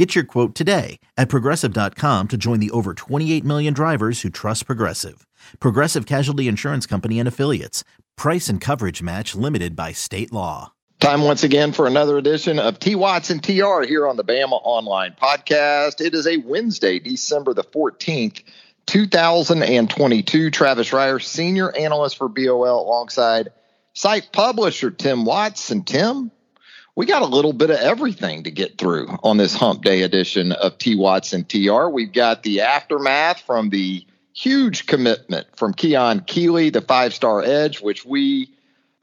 Get your quote today at progressive.com to join the over 28 million drivers who trust Progressive. Progressive Casualty Insurance Company and Affiliates. Price and coverage match limited by state law. Time once again for another edition of T Watts and TR here on the Bama Online Podcast. It is a Wednesday, December the 14th, 2022. Travis Reier, senior analyst for BOL, alongside site publisher Tim Watts. And Tim, we got a little bit of everything to get through on this hump day edition of T Watts and TR. We've got the aftermath from the huge commitment from Keon Keeley, the five star edge, which we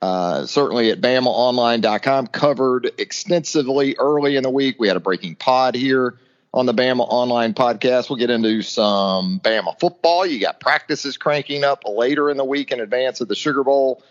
uh, certainly at BamaOnline.com covered extensively early in the week. We had a breaking pod here on the Bama Online podcast. We'll get into some Bama football. You got practices cranking up later in the week in advance of the Sugar Bowl.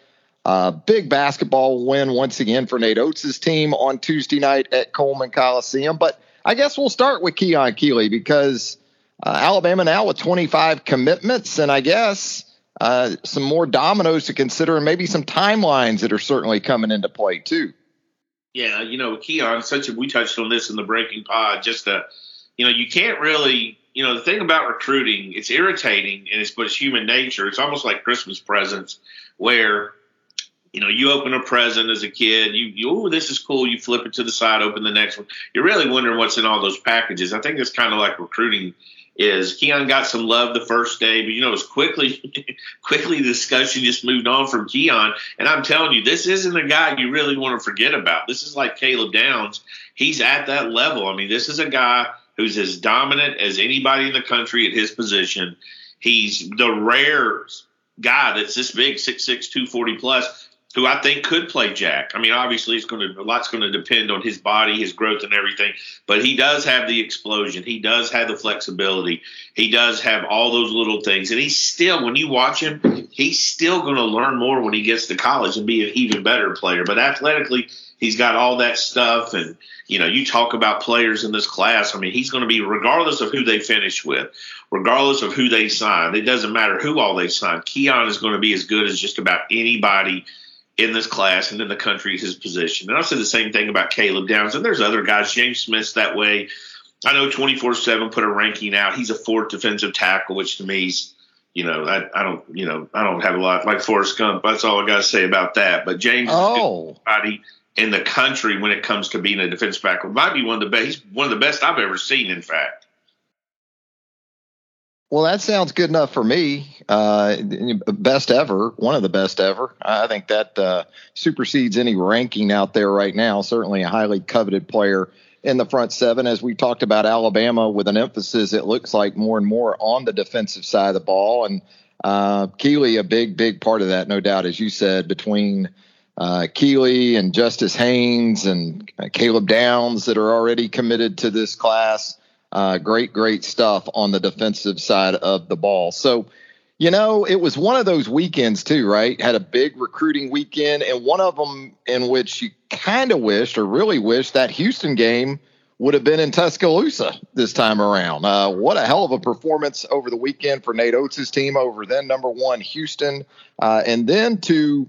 Uh, big basketball win once again for Nate Oats' team on Tuesday night at Coleman Coliseum. But I guess we'll start with Keon Keeley because uh, Alabama now with 25 commitments, and I guess uh, some more dominoes to consider, and maybe some timelines that are certainly coming into play too. Yeah, you know, Keon, such a we touched on this in the breaking pod. Just a, you know, you can't really, you know, the thing about recruiting, it's irritating, and it's but it's human nature. It's almost like Christmas presents, where you know, you open a present as a kid, you, you oh, this is cool. You flip it to the side, open the next one. You're really wondering what's in all those packages. I think it's kind of like recruiting is Keon got some love the first day, but you know, as quickly, quickly the discussion just moved on from Keon. And I'm telling you, this isn't a guy you really want to forget about. This is like Caleb Downs. He's at that level. I mean, this is a guy who's as dominant as anybody in the country at his position. He's the rare guy that's this big, 6'6", 240 plus who I think could play Jack. I mean, obviously, it's going to a lot's going to depend on his body, his growth, and everything. But he does have the explosion. He does have the flexibility. He does have all those little things, and he's still, when you watch him, he's still going to learn more when he gets to college and be an even better player. But athletically, he's got all that stuff, and you know, you talk about players in this class. I mean, he's going to be regardless of who they finish with, regardless of who they sign. It doesn't matter who all they sign. Keon is going to be as good as just about anybody in this class and in the country his position. And I'll say the same thing about Caleb Downs. And there's other guys. James Smith's that way. I know 24 7 put a ranking out. He's a fourth defensive tackle, which to me is, you know, I, I don't, you know, I don't have a lot like Forrest Gump. That's all I got to say about that. But James oh. is in the country when it comes to being a defensive tackle. Might be one of the best. He's one of the best I've ever seen, in fact. Well, that sounds good enough for me. Uh, best ever, one of the best ever. I think that uh, supersedes any ranking out there right now. Certainly a highly coveted player in the front seven. As we talked about Alabama with an emphasis, it looks like more and more on the defensive side of the ball. And uh, Keeley, a big, big part of that, no doubt, as you said, between uh, Keeley and Justice Haynes and uh, Caleb Downs that are already committed to this class. Uh, great, great stuff on the defensive side of the ball. So, you know, it was one of those weekends too, right? Had a big recruiting weekend, and one of them in which you kind of wished or really wished that Houston game would have been in Tuscaloosa this time around. Uh, what a hell of a performance over the weekend for Nate Oats' team over then number one Houston, uh, and then to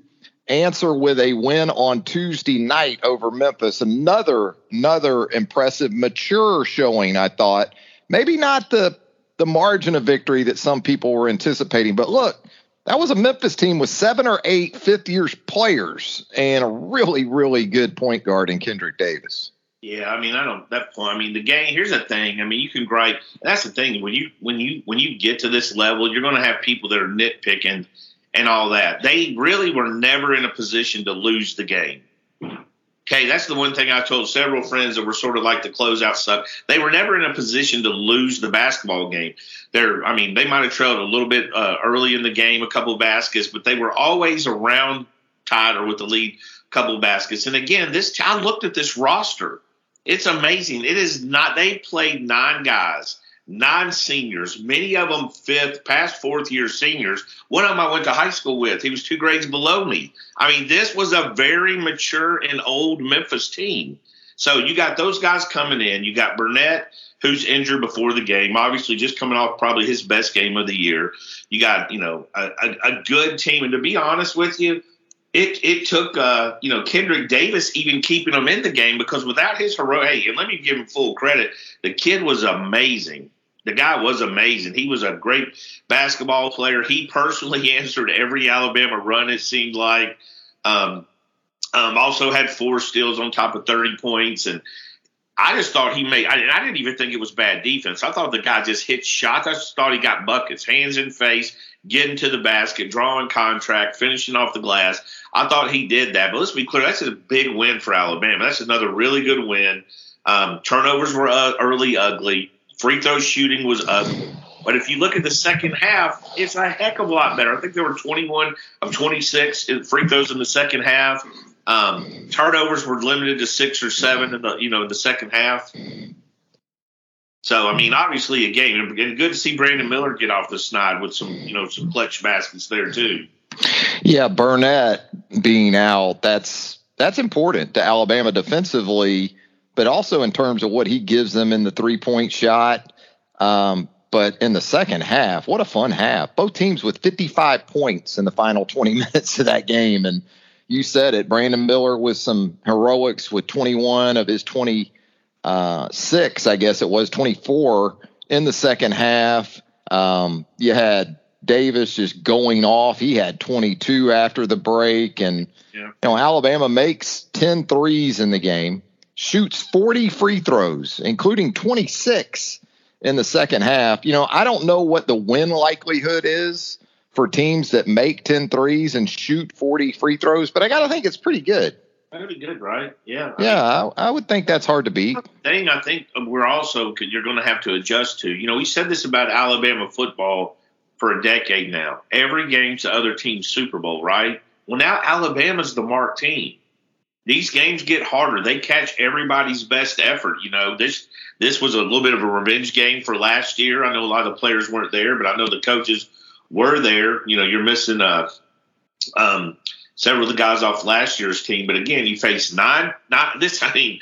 answer with a win on Tuesday night over Memphis. Another another impressive, mature showing. I thought maybe not the the margin of victory that some people were anticipating, but look, that was a Memphis team with seven or eight fifth years players and a really really good point guard in Kendrick Davis. Yeah, I mean, I don't that point. I mean, the game. Here's the thing. I mean, you can gripe. That's the thing. When you when you when you get to this level, you're going to have people that are nitpicking and all that. They really were never in a position to lose the game. Okay, that's the one thing I told several friends that were sort of like the closeout stuff. They were never in a position to lose the basketball game. They're, I mean, they might have trailed a little bit uh, early in the game, a couple baskets, but they were always around tied or with the lead, couple baskets. And again, this I looked at this roster. It's amazing. It is not. They played nine guys nine seniors, many of them fifth, past fourth year seniors. One of them I went to high school with. He was two grades below me. I mean, this was a very mature and old Memphis team. So you got those guys coming in. You got Burnett, who's injured before the game, obviously just coming off probably his best game of the year. You got, you know, a, a, a good team. And to be honest with you, it it took uh, you know Kendrick Davis even keeping him in the game because without his heroic, hey, and let me give him full credit, the kid was amazing. The guy was amazing. He was a great basketball player. He personally answered every Alabama run. It seemed like. Um, um, also had four steals on top of 30 points, and I just thought he made. I, I didn't even think it was bad defense. I thought the guy just hit shots. I just thought he got buckets, hands in face, getting to the basket, drawing contract, finishing off the glass. I thought he did that. But let's be clear, that's a big win for Alabama. That's another really good win. Um, turnovers were uh, early ugly. Free throw shooting was ugly. But if you look at the second half, it's a heck of a lot better. I think there were 21 of 26 free throws in the second half. Um, turnovers were limited to six or seven in the you know the second half. So I mean, obviously a game, and good to see Brandon Miller get off the snide with some you know some clutch baskets there too. Yeah, Burnett being out, that's that's important to Alabama defensively, but also in terms of what he gives them in the three point shot. Um, but in the second half, what a fun half! Both teams with 55 points in the final 20 minutes of that game, and you said it. Brandon Miller with some heroics with 21 of his 26, I guess it was 24 in the second half. Um, you had Davis just going off. He had 22 after the break. And, yeah. you know, Alabama makes 10 threes in the game, shoots 40 free throws, including 26 in the second half. You know, I don't know what the win likelihood is for teams that make 10 threes and shoot 40 free throws, but I got to think it's pretty good. Pretty good, right? Yeah. Yeah, I, I, would think that's hard to beat. Thing I think we're also you're going to have to adjust to. You know, we said this about Alabama football for a decade now. Every game's the other team's Super Bowl, right? Well, now Alabama's the mark team. These games get harder. They catch everybody's best effort. You know, this this was a little bit of a revenge game for last year. I know a lot of the players weren't there, but I know the coaches were there. You know, you're missing uh, um, several of the guys off last year's team, but again, you face nine. Not this. I mean,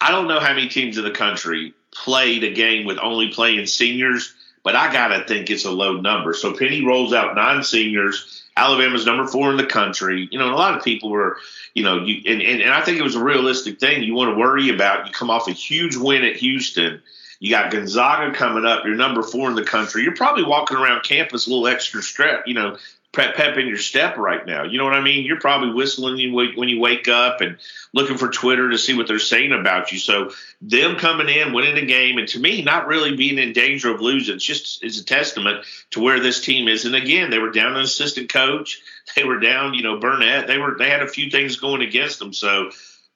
I don't know how many teams in the country played a game with only playing seniors, but I gotta think it's a low number. So Penny rolls out nine seniors. Alabama's number four in the country. You know, a lot of people were, you know, you and, and, and I think it was a realistic thing. You want to worry about. You come off a huge win at Houston you got Gonzaga coming up. You're number four in the country. You're probably walking around campus a little extra strep, you know, pep, in your step right now. You know what I mean? You're probably whistling when you wake up and looking for Twitter to see what they're saying about you. So them coming in, winning the game, and to me, not really being in danger of losing, it's just is a testament to where this team is. And again, they were down an assistant coach. They were down, you know, Burnett. They were they had a few things going against them. So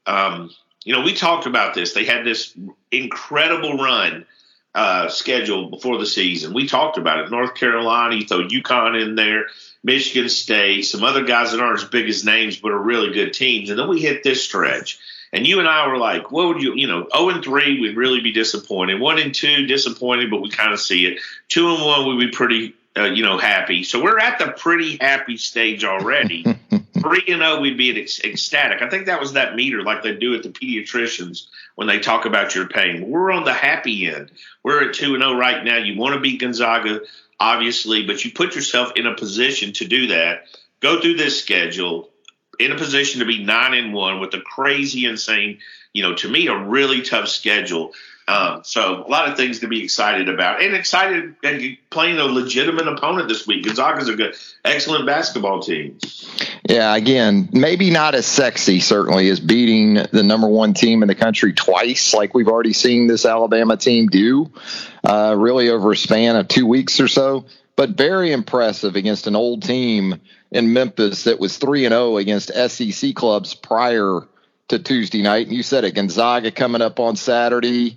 um, you know, we talked about this. They had this incredible run uh, schedule before the season. We talked about it. North Carolina, you throw UConn in there, Michigan State, some other guys that aren't as big as names but are really good teams. And then we hit this stretch. And you and I were like, what would you, you know, 0 and 3, we'd really be disappointed. 1 and 2, disappointed, but we kind of see it. 2 and 1, we'd be pretty, uh, you know, happy. So we're at the pretty happy stage already. three and zero, oh, we'd be ecstatic. I think that was that meter, like they do at the pediatricians when they talk about your pain. We're on the happy end. We're at two and zero oh right now. You want to beat Gonzaga, obviously, but you put yourself in a position to do that. Go through this schedule in a position to be nine and one with a crazy, insane, you know, to me, a really tough schedule. Um, so a lot of things to be excited about, and excited and playing a legitimate opponent this week. Gonzaga's a good, excellent basketball team. Yeah, again, maybe not as sexy, certainly, as beating the number one team in the country twice, like we've already seen this Alabama team do, uh, really over a span of two weeks or so. But very impressive against an old team in Memphis that was three and zero oh against SEC clubs prior to Tuesday night. And you said it, Gonzaga coming up on Saturday.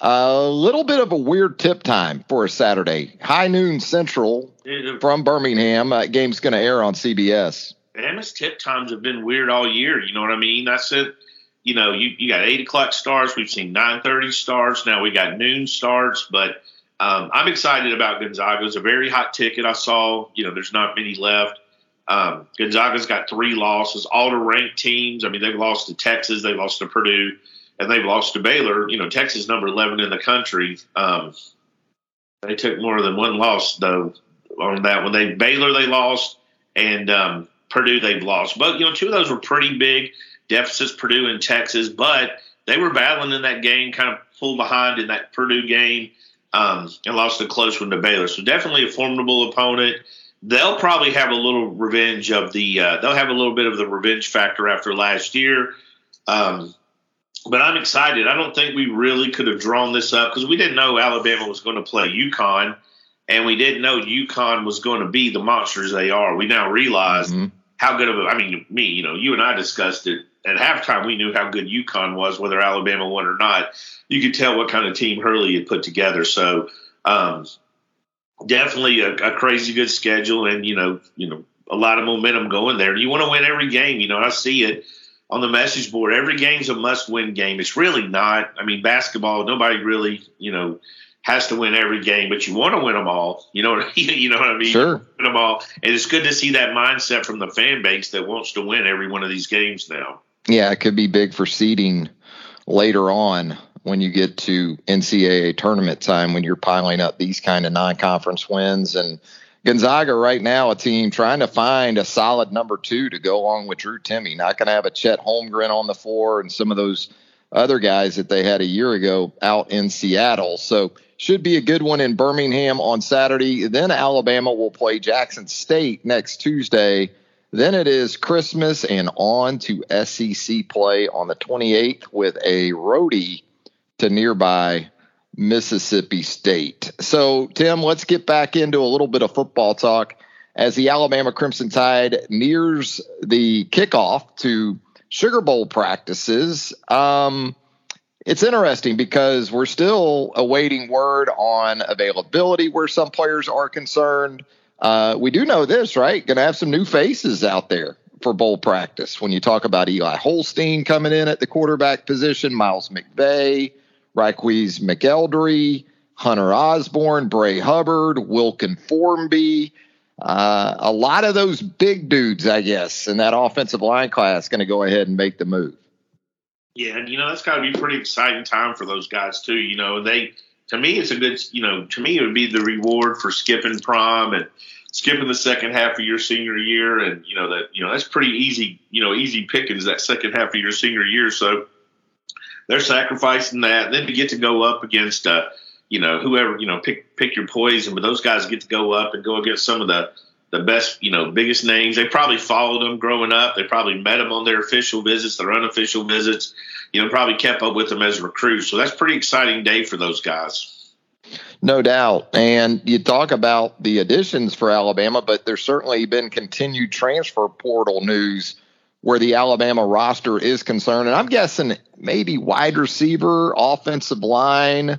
A little bit of a weird tip time for a Saturday. High noon Central from Birmingham. Uh, game's going to air on CBS. Bama's tip times have been weird all year. You know what I mean? That's it. You know, you, you got eight o'clock starts. We've seen nine thirty starts. Now we got noon starts. But Um, I'm excited about Gonzaga. It was a very hot ticket. I saw, you know, there's not many left. Um, Gonzaga's got three losses, all to ranked teams. I mean, they've lost to Texas, they've lost to Purdue, and they've lost to Baylor. You know, Texas number 11 in the country. Um, they took more than one loss though on that one. They Baylor they lost, and um, Purdue they've lost. But you know, two of those were pretty big deficits. Purdue and Texas, but they were battling in that game, kind of pulled behind in that Purdue game, um, and lost a close one to Baylor. So definitely a formidable opponent. They'll probably have a little revenge of the. Uh, they'll have a little bit of the revenge factor after last year. Um, but I'm excited. I don't think we really could have drawn this up because we didn't know Alabama was going to play UConn, and we didn't know UConn was going to be the monsters they are. We now realize mm-hmm. how good of a. I mean, me, you know, you and I discussed it at halftime. We knew how good UConn was, whether Alabama won or not. You could tell what kind of team Hurley had put together. So, um, definitely a, a crazy good schedule, and you know, you know, a lot of momentum going there. You want to win every game. You know, I see it on the message board. Every game's a must-win game. It's really not. I mean, basketball. Nobody really, you know, has to win every game, but you want to win them all. You know what you know what I mean? Sure. Win them all, and it's good to see that mindset from the fan base that wants to win every one of these games now. Yeah, it could be big for seeding later on when you get to NCAA tournament time when you're piling up these kind of non-conference wins and Gonzaga right now, a team trying to find a solid number two to go along with Drew Timme. Not going to have a Chet Holmgren on the floor and some of those other guys that they had a year ago out in Seattle. So should be a good one in Birmingham on Saturday. Then Alabama will play Jackson State next Tuesday. Then it is Christmas and on to SEC play on the 28th with a roadie to nearby Mississippi State. So, Tim, let's get back into a little bit of football talk as the Alabama Crimson Tide nears the kickoff to Sugar Bowl practices. Um, it's interesting because we're still awaiting word on availability where some players are concerned. Uh, we do know this, right? Going to have some new faces out there for bowl practice. When you talk about Eli Holstein coming in at the quarterback position, Miles McVay, Ryqueze McElderry, Hunter Osborne, Bray Hubbard, Wilkin Formby. Uh, a lot of those big dudes, I guess, in that offensive line class going to go ahead and make the move. Yeah, and you know that's got to be a pretty exciting time for those guys too. You know, they to me it's a good. You know, to me it would be the reward for skipping prom and skipping the second half of your senior year, and you know that you know that's pretty easy. You know, easy pickings that second half of your senior year. So they're sacrificing that. Then to get to go up against, uh, you know, whoever, you know, pick pick your poison. But those guys get to go up and go against some of the the best, you know, biggest names. They probably followed them growing up. They probably met them on their official visits, their unofficial visits. You know, probably kept up with them as recruits. So that's pretty exciting day for those guys. No doubt. And you talk about the additions for Alabama, but there's certainly been continued transfer portal news where the Alabama roster is concerned. And I'm guessing maybe wide receiver, offensive line,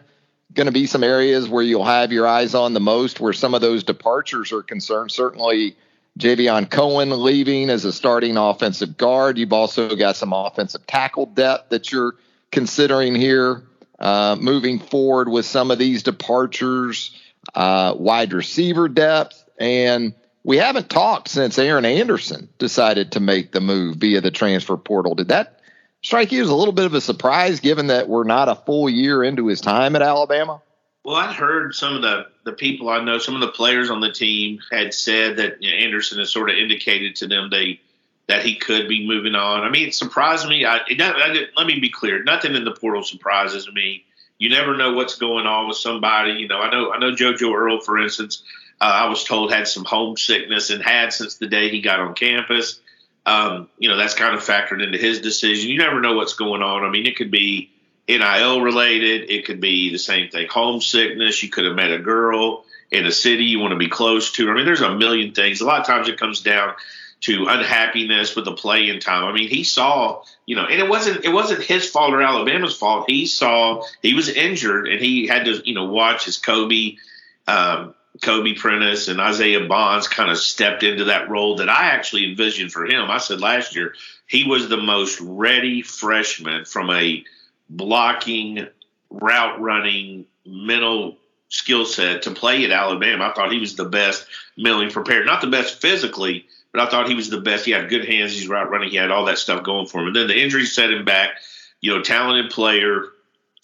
going to be some areas where you'll have your eyes on the most where some of those departures are concerned. Certainly, Javion Cohen leaving as a starting offensive guard. You've also got some offensive tackle depth that you're considering here uh, moving forward with some of these departures, uh, wide receiver depth. And we haven't talked since Aaron Anderson decided to make the move via the transfer portal. Did that strike you as a little bit of a surprise given that we're not a full year into his time at Alabama? Well, I heard some of the, the people I know, some of the players on the team had said that you know, Anderson has sort of indicated to them they that he could be moving on. I mean, it surprised me. I, it, I, let me be clear: nothing in the portal surprises me. You never know what's going on with somebody. You know, I know I know JoJo Earle, for instance I was told had some homesickness and had since the day he got on campus. Um, you know, that's kind of factored into his decision. You never know what's going on. I mean, it could be NIL related. It could be the same thing, homesickness. You could have met a girl in a city you want to be close to. I mean, there's a million things. A lot of times it comes down to unhappiness with the playing time. I mean, he saw, you know, and it wasn't it wasn't his fault or Alabama's fault. He saw he was injured and he had to, you know, watch his Kobe um, Kobe Prentice and Isaiah Bonds kind of stepped into that role that I actually envisioned for him. I said last year he was the most ready freshman from a blocking, route running, mental skill set to play at Alabama. I thought he was the best mentally prepared, not the best physically, but I thought he was the best. He had good hands. He's route running. He had all that stuff going for him. And then the injury set him back. You know, talented player.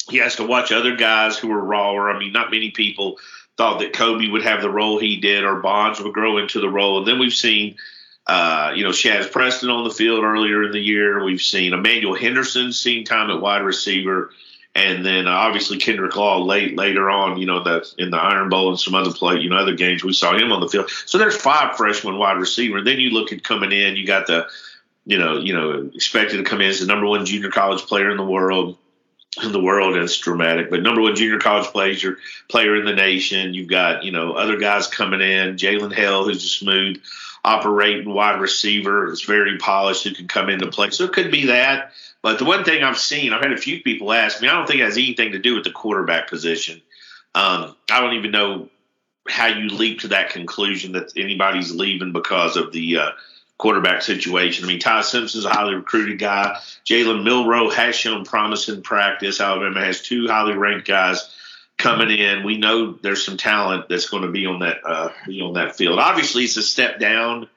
He has to watch other guys who are rawer. I mean, not many people thought that Kobe would have the role he did or Bonds would grow into the role. And then we've seen, uh, you know, Shazz Preston on the field earlier in the year. We've seen Emmanuel Henderson seeing time at wide receiver and then uh, obviously Kendrick Law late later on, you know, that in the Iron Bowl and some other play, you know, other games we saw him on the field. So there's five freshman wide receiver. Then you look at coming in, you got the, you know, you know, expected to come in as the number one junior college player in the world. In the world, it's dramatic, but number one junior college player, player in the nation. You've got, you know, other guys coming in. Jalen Hale, who's a smooth operating wide receiver, is very polished, who can come into play. So it could be that. But the one thing I've seen, I've had a few people ask me, I don't think it has anything to do with the quarterback position. Um, I don't even know how you leap to that conclusion that anybody's leaving because of the uh, quarterback situation. I mean, Ty Simpson's a highly recruited guy. Jalen Milrow has shown promise in practice. Alabama has two highly ranked guys coming in. We know there's some talent that's going to be on that uh, on that field. Obviously, it's a step down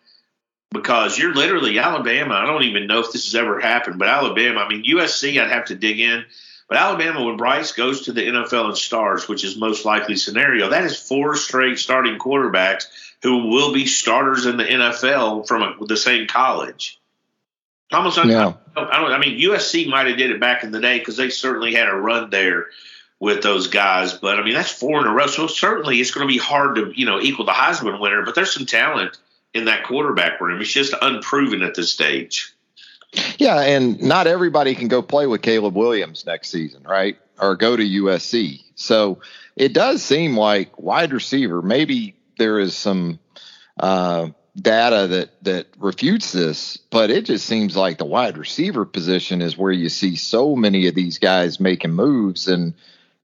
because you're literally Alabama. I don't even know if this has ever happened, but Alabama, I mean, USC, I'd have to dig in. But Alabama, when Bryce goes to the NFL and stars, which is most likely scenario, that is four straight starting quarterbacks who will be starters in the NFL from a, the same college. Almost, yeah. I, don't. I mean, USC might have did it back in the day because they certainly had a run there with those guys. But I mean, that's four in a row. So certainly, it's going to be hard to you know equal the Heisman winner. But there's some talent in that quarterback room. It's just unproven at this stage. Yeah, and not everybody can go play with Caleb Williams next season, right? Or go to USC. So it does seem like wide receiver. Maybe there is some uh, data that that refutes this, but it just seems like the wide receiver position is where you see so many of these guys making moves, and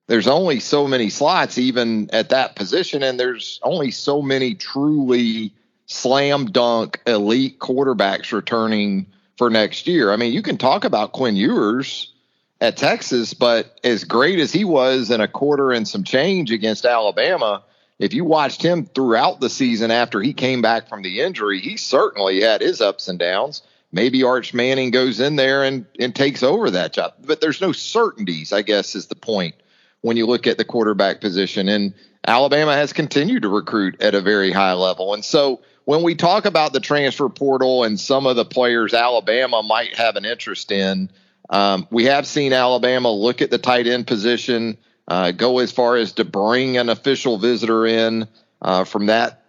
there's only so many slots even at that position, and there's only so many truly slam dunk elite quarterbacks returning for next year. I mean, you can talk about Quinn Ewers at Texas, but as great as he was in a quarter and some change against Alabama, if you watched him throughout the season after he came back from the injury, he certainly had his ups and downs. Maybe Arch Manning goes in there and, and takes over that job. But there's no certainties, I guess, is the point when you look at the quarterback position. And Alabama has continued to recruit at a very high level. And so when we talk about the transfer portal and some of the players Alabama might have an interest in, um, we have seen Alabama look at the tight end position, uh, go as far as to bring an official visitor in uh, from that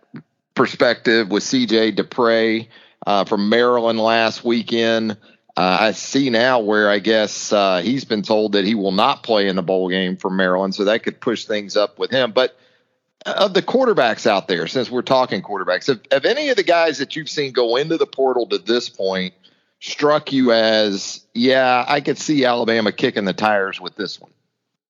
perspective with CJ Dippre uh, from Maryland last weekend. Uh, I see now where I guess uh, he's been told that he will not play in the bowl game for Maryland, so that could push things up with him. But of the quarterbacks out there, since we're talking quarterbacks, have, have any of the guys that you've seen go into the portal to this point struck you as, yeah, I could see Alabama kicking the tires with this one?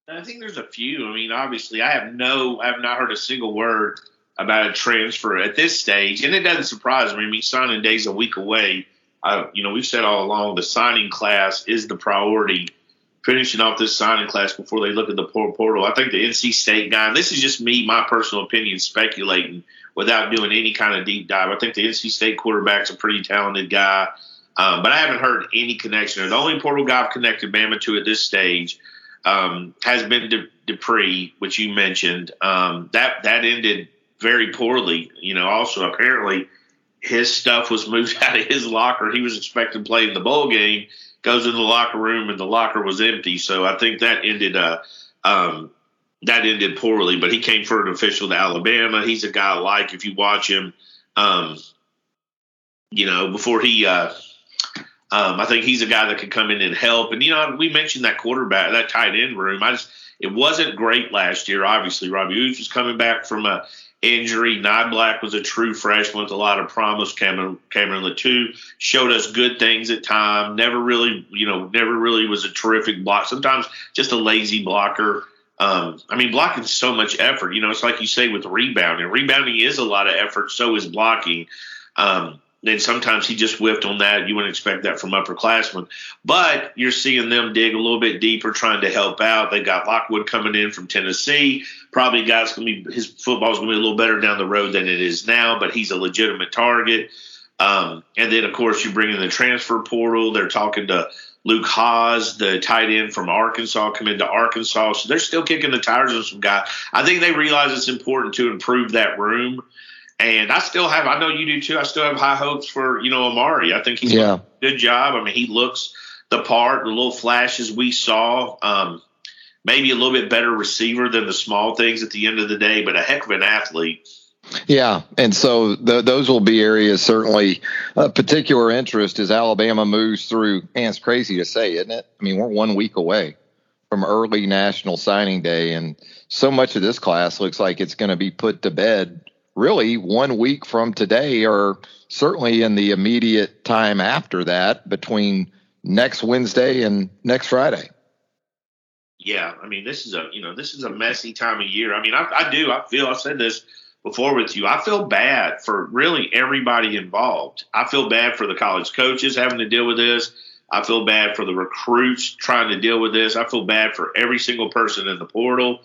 I think there's a few. I mean, obviously, I have no, I have not heard a single word about a transfer at this stage, and it doesn't surprise me. I mean, signing day's a week away. I, you know, we've said all along the signing class is the priority finishing off this signing class before they look at the portal. I think the NC State guy, this is just me, my personal opinion, speculating without doing any kind of deep dive. I think the NC State quarterback's a pretty talented guy, um, but I haven't heard any connection. The only portal guy I've connected Bama to at this stage um, has been De- Dippre, which you mentioned. Um, that that ended very poorly. You know, also apparently his stuff was moved out of his locker. He was expected to play in the bowl game goes in the locker room and the locker was empty. So I think that ended uh, um, that ended poorly. But he came for an official to Alabama. He's a guy I like if you watch him. Um, you know, before he, uh, um, I think he's a guy that could come in and help. And you know, we mentioned that quarterback, that tight end room. I just it wasn't great last year. Obviously, Robbie Ouzts was coming back from a injury. Niblack was a true freshman with a lot of promise. Cameron Cameron Latu showed us good things at time. Never really, you know, never really was a terrific block. Sometimes just a lazy blocker. Um, I mean, blocking so much effort. You know, it's like you say with rebounding. Rebounding is a lot of effort. So is blocking. Um, and sometimes he just whiffed on that. You wouldn't expect that from upperclassmen, but you're seeing them dig a little bit deeper, trying to help out. They got Lockwood coming in from Tennessee. Probably guy's to be his football's going to be a little better down the road than it is now, but he's a legitimate target. Um, and then of course you bring in the transfer portal. They're talking to Luke Hasz, the tight end from Arkansas, come into Arkansas. So they're still kicking the tires on some guys. I think they realize it's important to improve that room. And I still have, I know you do too. I still have high hopes for, you know, Amari. I think he's yeah. a good job. I mean, he looks the part, the little flashes we saw. Um, maybe a little bit better receiver than the small things at the end of the day, but a heck of an athlete. Yeah, and so the, those will be areas certainly of particular interest as Alabama moves through. And it's crazy to say, isn't it? I mean, we're one week away from early national signing day, and so much of this class looks like it's going to be put to bed really one week from today, or certainly in the immediate time after that, between next Wednesday and next Friday. Yeah, I mean, this is a you know this is a messy time of year. I mean, I, I do I feel I said this before with you. I feel bad for really everybody involved. I feel bad for the college coaches having to deal with this. I feel bad for the recruits trying to deal with this. I feel bad for every single person in the portal.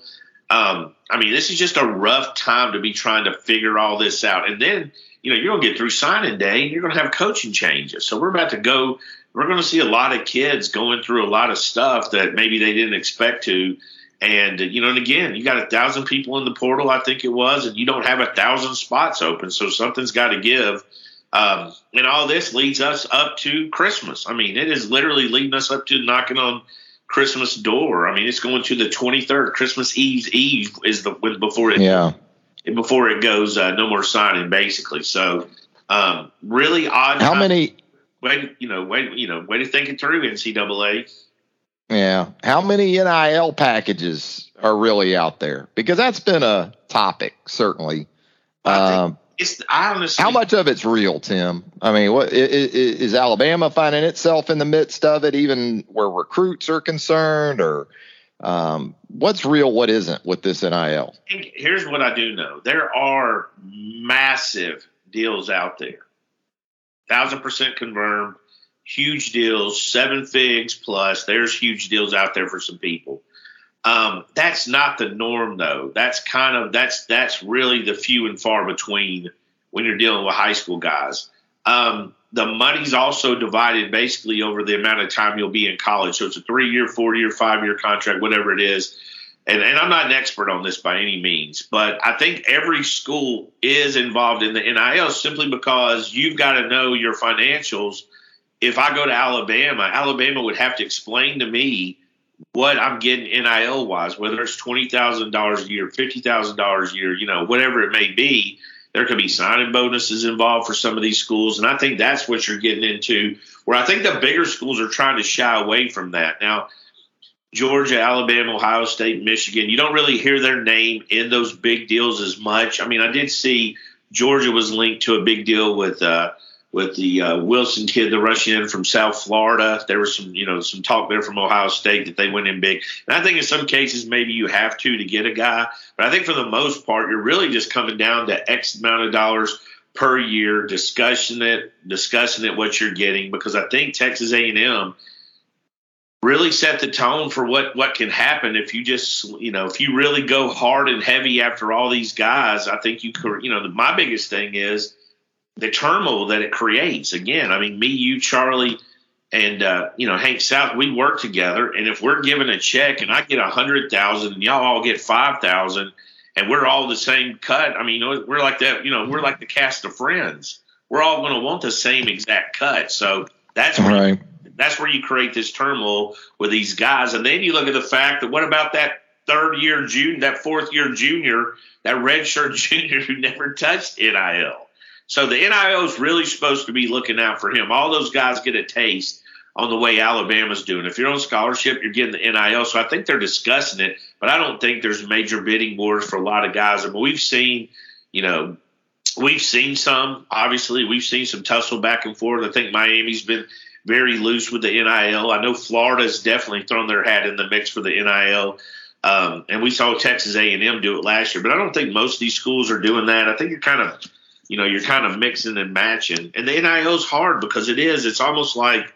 Um, I mean, this is just a rough time to be trying to figure all this out. And then, you know, you're going to get through signing day and you're going to have coaching changes. So we're about to go, we're going to see a lot of kids going through a lot of stuff that maybe they didn't expect to. And, you know, and again, you got a thousand people in the portal, I think it was, and you don't have a thousand spots open. So something's got to give. Um, and all this leads us up to Christmas. I mean, it is literally leading us up to knocking on Christmas door. I mean, it's going to the 23rd. Christmas Eve's Eve is the before it yeah before it goes uh, no more signing basically. So um, really odd. How many? Wait, you know, wait, you know, way to think it through, NCAA. Yeah, how many NIL packages are really out there? Because that's been a topic, certainly. Um, it's I honestly how much of it's real, Tim? I mean, what is, is Alabama finding itself in the midst of it, even where recruits are concerned, or um, what's real, what isn't with this NIL? Here's what I do know: there are massive deals out there, thousand percent confirmed, huge deals, seven figs plus. There's huge deals out there for some people. Um, that's not the norm, though. That's kind of that's that's really the few and far between when you're dealing with high school guys. Um, the money's also divided basically over the amount of time you'll be in college. So it's a three year, four year, five year contract, whatever it is. And, and I'm not an expert on this by any means, but I think every school is involved in the NIL simply because you've got to know your financials. If I go to Alabama, Alabama would have to explain to me what I'm getting NIL wise, whether it's twenty thousand dollars a year, fifty thousand dollars a year, you know, whatever it may be. There could be signing bonuses involved for some of these schools, and I think that's what you're getting into. Where I think the bigger schools are trying to shy away from that. Now, Georgia, Alabama, Ohio State, Michigan, you don't really hear their name in those big deals as much. I mean, I did see Georgia was linked to a big deal with. Uh, with the uh, Wilson kid, the rushing in from South Florida. There was some, you know, some talk there from Ohio State that they went in big. And I think in some cases maybe you have to to get a guy, but I think for the most part you're really just coming down to X amount of dollars per year, discussing it, discussing it what you're getting because I think Texas A&M really set the tone for what what can happen if you just you know if you really go hard and heavy after all these guys. I think you could, you know, my biggest thing is the turmoil that it creates. Again, I mean, me, you, Charlie, and uh, you know Hank South, we work together, and if we're given a check and I get a hundred thousand and y'all all get five thousand, and we're all the same cut, I mean, we're like that. You know, we're like the cast of Friends. We're all going to want the same exact cut. So that's where right. you, that's where you create this turmoil with these guys, and then you look at the fact that what about that third year junior, that fourth year junior, that red shirt junior who never touched NIL so the NIL is really supposed to be looking out for him. All those guys get a taste on the way Alabama's doing. If you're on scholarship, you're getting the NIL. So I think they're discussing it, but I don't think there's major bidding wars for a lot of guys. I mean, we've seen, you know, we've seen some. Obviously, we've seen some tussle back and forth. I think Miami's been very loose with the NIL. I know Florida's definitely thrown their hat in the mix for the NIL. Um, and we saw Texas A&M do it last year, but I don't think most of these schools are doing that. I think you're kind of you know, you're kind of mixing and matching. And the NIL is hard because it is. It's almost like,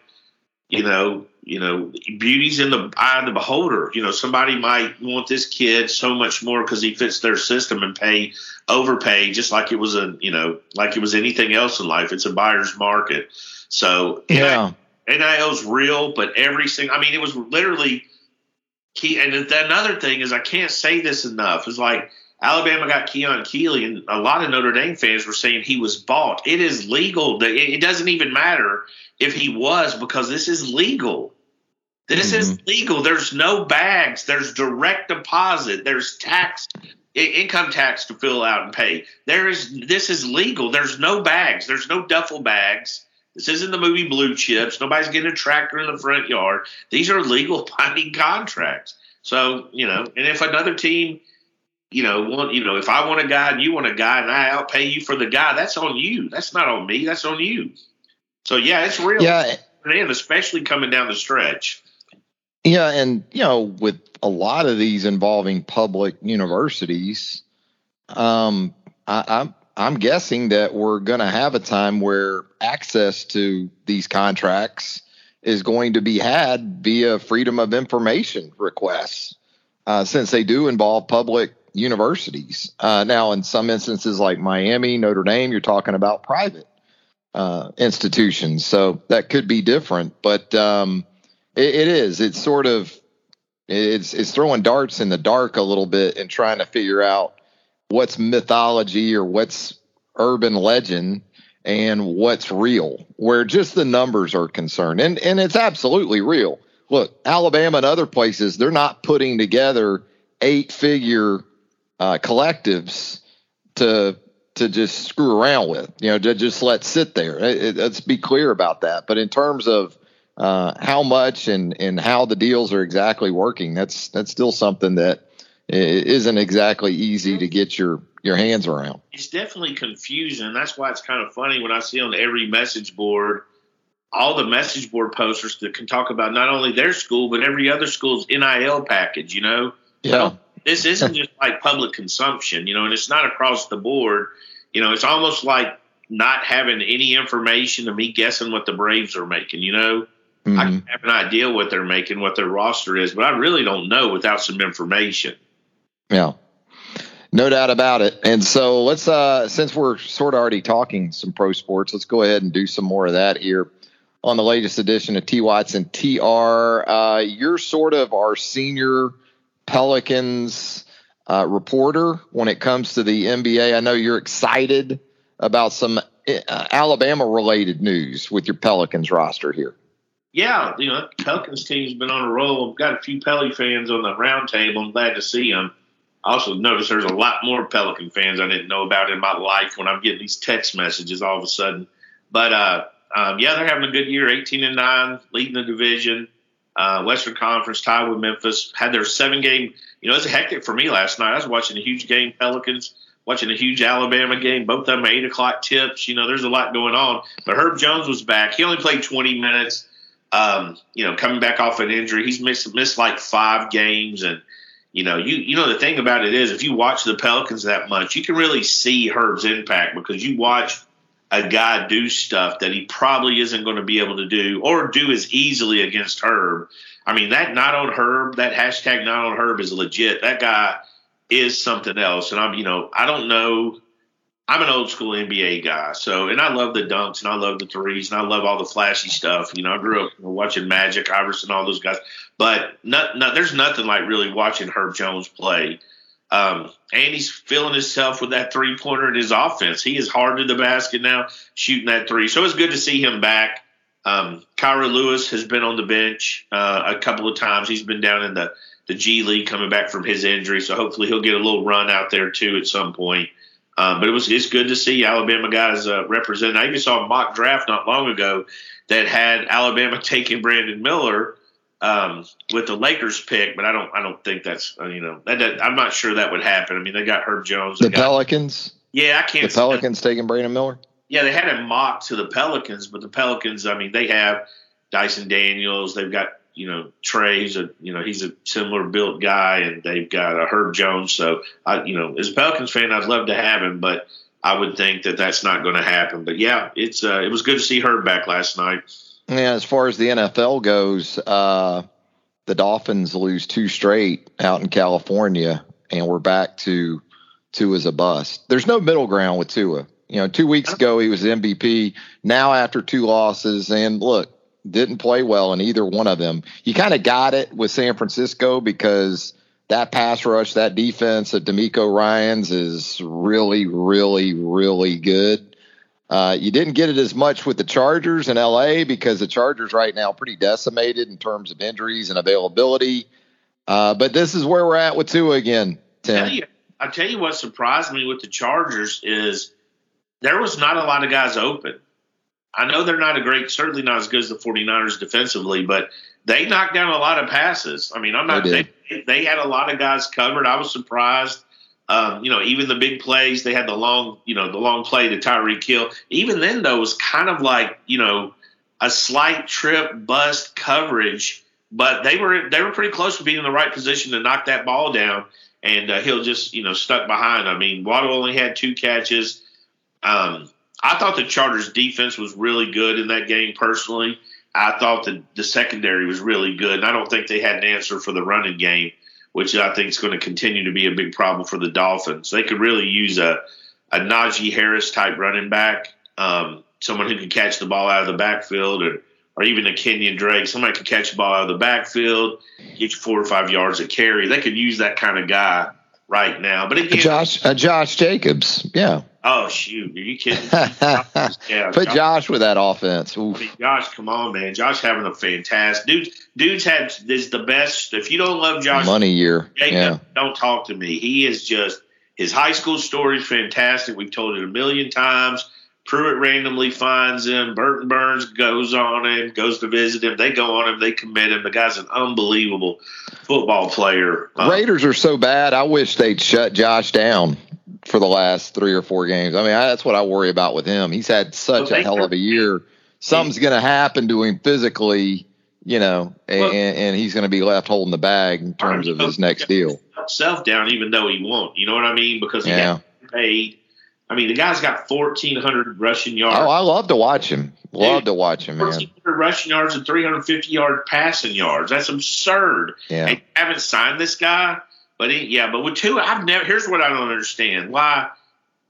you know, you know, beauty's in the eye of the beholder. You know, somebody might want this kid so much more because he fits their system and pay overpay just like it was a, you know, like it was anything else in life. It's a buyer's market. So yeah, NIL's real, but every single, I mean, it was literally key. And another thing is, I can't say this enough. Is like Alabama got Keon Keeley, and a lot of Notre Dame fans were saying he was bought. It is legal. It doesn't even matter if he was because this is legal. This mm-hmm. is legal. There's no bags. There's direct deposit. There's tax, income tax to fill out and pay. There is. This is legal. There's no bags. There's no duffel bags. This isn't the movie Blue Chips. Nobody's getting a tractor in the front yard. These are legal binding contracts. So you know, and if another team, you know, want you know, if I want a guy and you want a guy and I outpay you for the guy, that's on you. That's not on me. That's on you. So yeah, it's real. Yeah, and especially coming down the stretch. Yeah, and you know, with a lot of these involving public universities, um, I, I'm I'm guessing that we're going to have a time where access to these contracts is going to be had via freedom of information requests, uh, since they do involve public universities. Uh, now, in some instances like Miami, Notre Dame, you're talking about private uh, institutions, so that could be different. But um, it, it is. It's sort of it's it's throwing darts in the dark a little bit and trying to figure out what's mythology or what's urban legend and what's real, where just the numbers are concerned. And and it's absolutely real. Look, Alabama and other places, they're not putting together eight figure uh, collectives to to just screw around with, you know, to just let sit there. It, it, let's be clear about that. But in terms of uh, how much and and how the deals are exactly working, that's that's still something that isn't exactly easy to get your your hands around. It's definitely confusing. That's why it's kind of funny when I see on every message board all the message board posters that can talk about not only their school but every other school's NIL package. You know, yeah. This isn't just like public consumption. You know, and it's not across the board. You know, it's almost like not having any information and me guessing what the Braves are making. You know. Mm-hmm. I have an idea what they're making, what their roster is, but I really don't know without some information. Yeah. No doubt about it. And so let's, uh, since we're sort of already talking some pro sports, let's go ahead and do some more of that here on the latest edition of T Watts and TR. Uh, you're sort of our senior Pelicans uh, reporter when it comes to the NBA. I know you're excited about some uh, Alabama related news with your Pelicans roster here. Yeah, you know, Pelicans team's been on a roll. I've got a few Pelly fans on the roundtable. I'm glad to see them. I also noticed there's a lot more Pelican fans I didn't know about in my life when I'm getting these text messages all of a sudden. But uh, um, yeah, they're having a good year, 18 and nine, leading the division. Uh, Western Conference tied with Memphis. Had their seven game. You know, it's hectic for me last night. I was watching a huge game, Pelicans, watching a huge Alabama game. Both of them eight o'clock tips. You know, there's a lot going on. But Herb Jones was back. He only played 20 minutes. Um, you know, coming back off an injury, he's missed missed like five games and you know, you you know the thing about it is if you watch the Pelicans that much, you can really see Herb's impact because you watch a guy do stuff that he probably isn't going to be able to do or do as easily against Herb. I mean, that not on Herb, that hashtag not on Herb is legit. That guy is something else. And I'm, you know, I don't know I'm an old school NBA guy, so and I love the dunks and I love the threes and I love all the flashy stuff. You know, I grew up watching Magic, Iverson, all those guys, but not, not, there's nothing like really watching Herb Jones play. Um, and he's filling himself with that three pointer in his offense. He is hard to the basket now, shooting that three. So it's good to see him back. Um, Kira Lewis has been on the bench uh, a couple of times. He's been down in the the G League coming back from his injury, so hopefully he'll get a little run out there too at some point. Um, but it was it's good to see Alabama guys uh, represent. I even saw a mock draft not long ago that had Alabama taking Brandon Miller um, with the Lakers pick, but I don't I don't think that's uh, you know that, that, I'm not sure that would happen. I mean they got Herb Jones. The got, Pelicans. Yeah, I can't. The Pelicans taking Brandon Miller. Yeah, they had him mocked to the Pelicans, but the Pelicans. I mean they have Dyson Daniels. They've got you know, Trey. Trey's a you know he's a similar built guy, and they've got a Herb Jones. So I you know as a Pelicans fan, I'd love to have him, but I would think that that's not going to happen. But yeah, it's uh, it was good to see Herb back last night. Yeah, as far as the NFL goes, uh, the Dolphins lose two straight out in California, and we're back to Tua as a bust. There's no middle ground with Tua. You know, two weeks ago he was MVP. Now after two losses, and look, didn't play well in either one of them. You kind of got it with San Francisco because that pass rush, that defense at DeMeco Ryans is really, really, really good. Uh, you didn't get it as much with the Chargers in LA because the Chargers right now pretty decimated in terms of injuries and availability. Uh, but this is where we're at with Tua again, Tim. I tell, you, I tell you what surprised me with the Chargers is there was not a lot of guys open. I know they're not a great, certainly not as good as the 49ers defensively, but they knocked down a lot of passes. I mean, I'm not, they, they, they had a lot of guys covered. I was surprised. Um, you know, even the big plays, they had the long, you know, the long play to Tyreek Hill. Even then, though, it was kind of like, you know, a slight trip bust coverage, but they were they were pretty close to being in the right position to knock that ball down. And uh, Hill just, you know, stuck behind. I mean, Waddle only had two catches. Um, I thought the Chargers defense was really good in that game personally. I thought that the secondary was really good. And I don't think they had an answer for the running game, which I think is going to continue to be a big problem for the Dolphins. They could really use a, a Najee Harris type running back, um, someone who can catch the ball out of the backfield or, or even a Kenyon Drake. Somebody could catch the ball out of the backfield, get you four or five yards of carry. They could use that kind of guy right now. But again, Josh, uh, Josh Jacobs, yeah. Oh shoot! Are you kidding? yeah, Put Josh, Josh, with that offense. I mean, Josh, come on, man! Josh having a fantastic dude. Dude's had is the best. If you don't love Josh, money year. Jacob, yeah. Don't talk to me. He is just his high school story is fantastic. We've told it a million times. Pruitt randomly finds him. Burton Burns goes on him, goes to visit him. They go on him. They commit him. The guy's an unbelievable football player. Um, Raiders are so bad. I wish they'd shut Josh down for the last three or four games. I mean, I, that's what I worry about with him. He's had such well, a hell of a year. Something's going to happen to him physically, you know, and, well, and he's going to be left holding the bag in terms of his next deal. Self down, even though he won't. You know what I mean? Because he yeah. got paid. I mean, the guy's got 1,400 rushing yards. Oh, I love to watch him. Love Dude, to watch him, man. 1,400 rushing yards and 350 yard passing yards. That's absurd. Yeah. And haven't signed this guy but he, yeah, but with Tua, I've never. Here's what I don't understand: why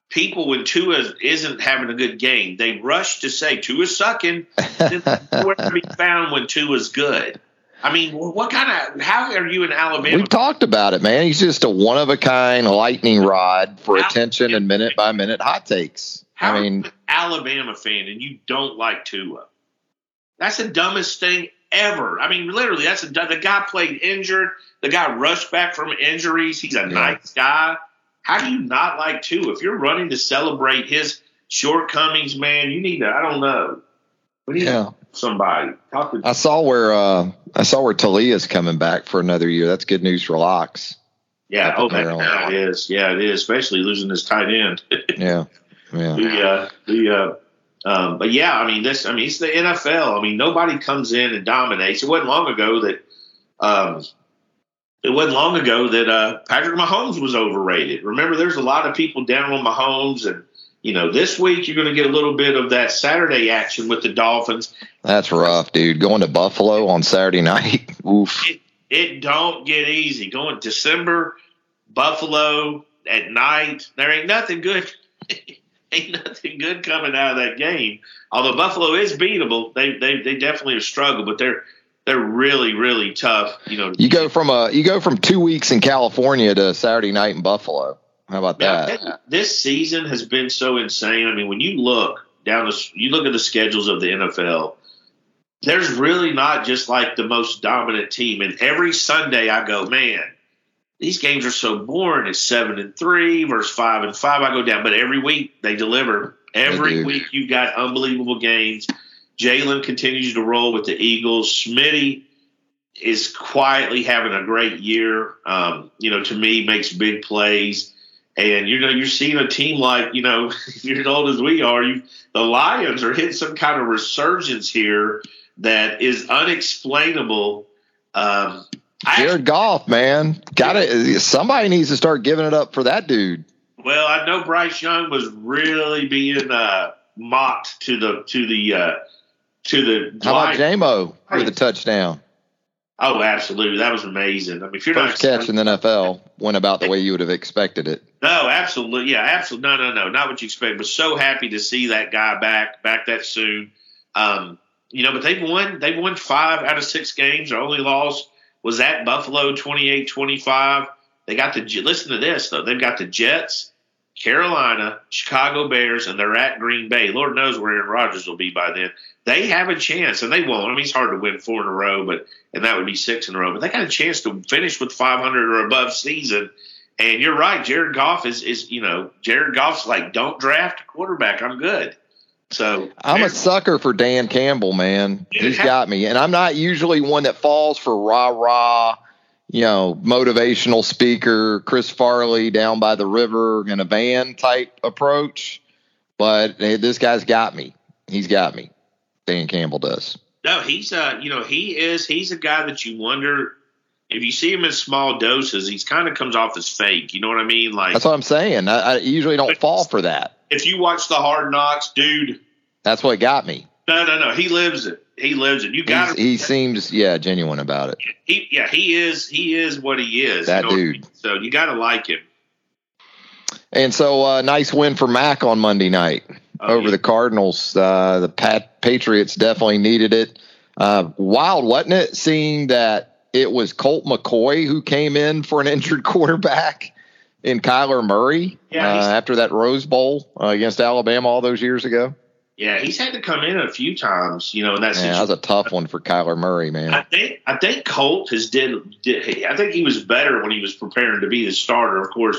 people when Tua isn't having a good game, they rush to say Tua's sucking. Where to be found when Tua's good? I mean, what kind of? How are you in Alabama? We've talked about it, man. He's just a one of a kind lightning rod for Alabama attention and minute by minute hot takes. How I mean, Alabama fan and you don't like Tua? That's the dumbest thing ever. I mean, literally, that's a, the guy played injured. The guy rushed back from injuries. He's a yeah. nice guy. How do you not like Tua? If you're running to celebrate his shortcomings, man, you need to. I don't know. We need yeah. somebody. To I saw where uh, I saw where Talia's coming back for another year. That's good news for locks. Yeah, oh, man, yeah, it is. Yeah, it is. Especially losing his tight end. yeah, yeah. The uh, the uh, um, but yeah, I mean this. I mean it's the NFL. I mean nobody comes in and dominates. It wasn't long ago that. Um, it wasn't long ago that uh, Patrick Mahomes was overrated. Remember, there's a lot of people down on Mahomes, and you know this week you're going to get a little bit of that Saturday action with the Dolphins. That's rough, dude. Going to Buffalo on Saturday night. Oof. It, it don't get easy. Going December, Buffalo at night. There ain't nothing good. ain't nothing good coming out of that game. Although Buffalo is beatable, they they they definitely have struggled, but they're they're really really tough. You know, you go from a you go from two weeks in California to Saturday night in Buffalo. How about that? This season has been so insane. I mean, when you look down the you look at the schedules of the NFL. There's really not just like the most dominant team. And every Sunday I go, man, these games are so boring. It's seven and three versus five and five. I go down, but every week they deliver. Every week you've got unbelievable games. Jalen continues to roll with the Eagles. Smitty is quietly having a great year. Um, you know, to me, makes big plays. And you know, you're seeing a team like you know, you're as old as we are. You, the Lions are hitting some kind of resurgence here that is unexplainable. Um, Jared Goff, man, got it. Somebody needs to start giving it up for that dude. Well, I know Bryce Young was really being uh, mocked to the to the uh, to the. How about Jamo with the touchdown? Oh, absolutely, that was amazing. I mean, if you're First not catch in the NFL went about the way you would have expected it. No, absolutely, yeah, absolutely. No, no, no, not what you expect. But so happy to see that guy back, back that soon. Um, you know, but they've won. They've won five out of six games. Their only loss was at Buffalo, 28-25. They got the listen to this though. They've got the Jets, Carolina, Chicago Bears, and they're at Green Bay. Lord knows where Aaron Rodgers will be by then. They have a chance, and they won't. I mean, it's hard to win four in a row, but and that would be six in a row. But they got a chance to finish with 500 or above season. And you're right, Jared Goff is is you know Jared Goff's like, don't draft a quarterback. I'm good. So I'm a sucker for Dan Campbell, man. He's got me, and I'm not usually one that falls for rah rah you know, motivational speaker, Chris Farley down by the river in a van type approach. But hey, this guy's got me. He's got me. Dan Campbell does. No, he's uh, you know, he is he's a guy that you wonder if you see him in small doses, he's kind of comes off as fake. You know what I mean? Like that's what I'm saying. I, I usually don't fall for that. If you watch the Hard Knocks, dude, that's what got me. No, no, no. He lives it. He lives it. You got He seems yeah genuine about it. He yeah he is he is what he is. That you know dude. So you got to like him. And so uh, nice win for Mac on Monday night oh, over yeah. the Cardinals. Uh, the Pat Patriots definitely needed it. Uh, wild, wasn't it? Seeing that it was Colt McCoy who came in for an injured quarterback in Kyler Murray yeah, uh, after that Rose Bowl uh, against Alabama all those years ago. Yeah, he's had to come in a few times, you know, and that's yeah, that was a tough one for Kyler Murray, man. I think I think Colt has did, did I think he was better when he was preparing to be the starter. Of course,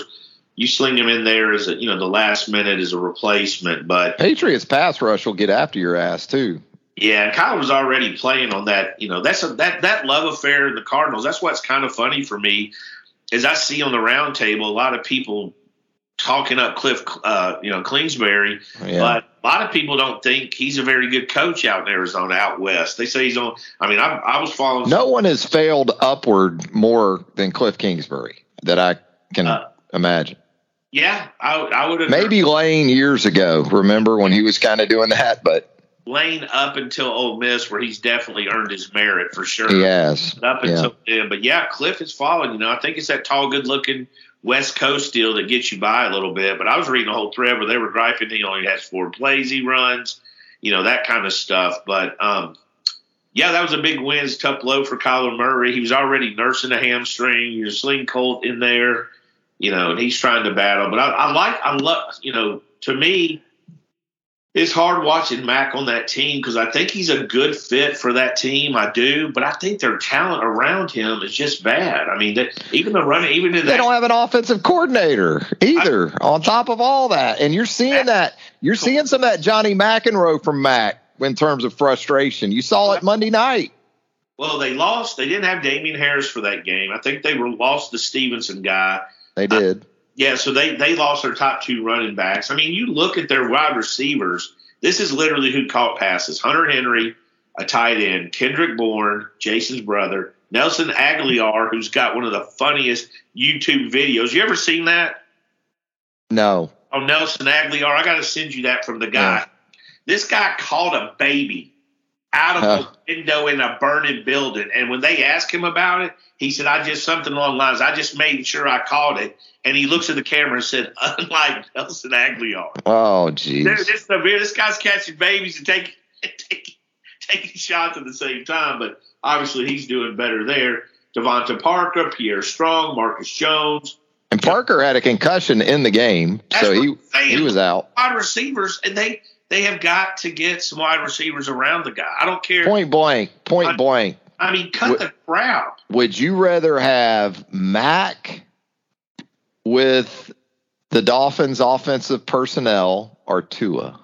you sling him in there as a you know the last minute as a replacement, but Patriots pass rush will get after your ass too. Yeah, and Kyle was already playing on that. You know, that's a, that that love affair in the Cardinals. That's what's kind of funny for me, is I see on the roundtable a lot of people talking up Cliff, uh, you know, Kingsbury, yeah. but a lot of people don't think he's a very good coach out in Arizona, out west. They say he's on. I mean, I, I was following. No one has failed upward more than Cliff Kingsbury that I can uh, imagine. Yeah, I, I would. Have maybe Lane years ago. Remember when he was kind of doing that, but. Lane up until Ole Miss, where he's definitely earned his merit for sure. Has. Up until yeah. then, but yeah, Cliff is following. You know, I think it's that tall, good-looking West Coast deal that gets you by a little bit. But I was reading a whole thread where they were griping he only has four plays he runs, you know, that kind of stuff. But um, yeah, that was a big win. It's tough blow for Kyler Murray. He was already nursing a hamstring. You sling Colt in there, you know, and he's trying to battle. But I, I like, I love, you know, to me, it's hard watching Mac on that team because I think he's a good fit for that team. I do, but I think their talent around him is just bad. I mean, that, even the running, even in they don't have an offensive coordinator either. I, on top of all that, and you're seeing that you're seeing some of that Johnny McEnroe from Mac in terms of frustration. You saw it Monday night. Well, they lost. They didn't have Damien Harris for that game. I think they were lost the Stevenson guy. They did. Uh, yeah, so they they lost their top two running backs. I mean, you look at their wide receivers. This is literally who caught passes: Hunter Henry, a tight end, Kendrick Bourne, Jason's brother, Nelson Agholor, who's got one of the funniest YouTube videos. You ever seen that? No. Oh, Nelson Agholor. I got to send you that from the guy. Yeah. This guy caught a baby out of huh. a window in a burning building, and when they asked him about it, he said, "I just something along the lines. I just made sure I caught it." and he looks at the camera and said, "Unlike Nelson Agholor." Oh, geez. This, this guy's catching babies and taking taking taking shots at the same time, but obviously he's doing better there. DeVante Parker, Pierre Strong, Marcus Jones. And Parker had a concussion in the game, That's so he he was out. Wide receivers, and they they have got to get some wide receivers around the guy. I don't care. Point blank, point I, blank. I mean, cut the crowd. Would you rather have Mac with the Dolphins' offensive personnel or Tua?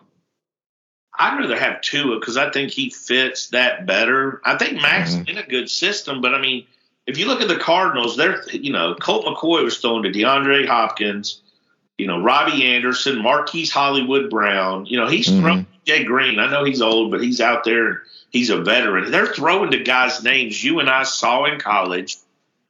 I'd rather have Tua because I think he fits that better. I think Max mm-hmm. in a good system, but I mean, if you look at the Cardinals, they're you know Colt McCoy was thrown to DeAndre Hopkins, you know Robbie Anderson, Marquise Hollywood Brown. You know he's mm-hmm. throwing Jay Green. I know he's old, but he's out there. He's a veteran. They're throwing to guys' names you and I saw in college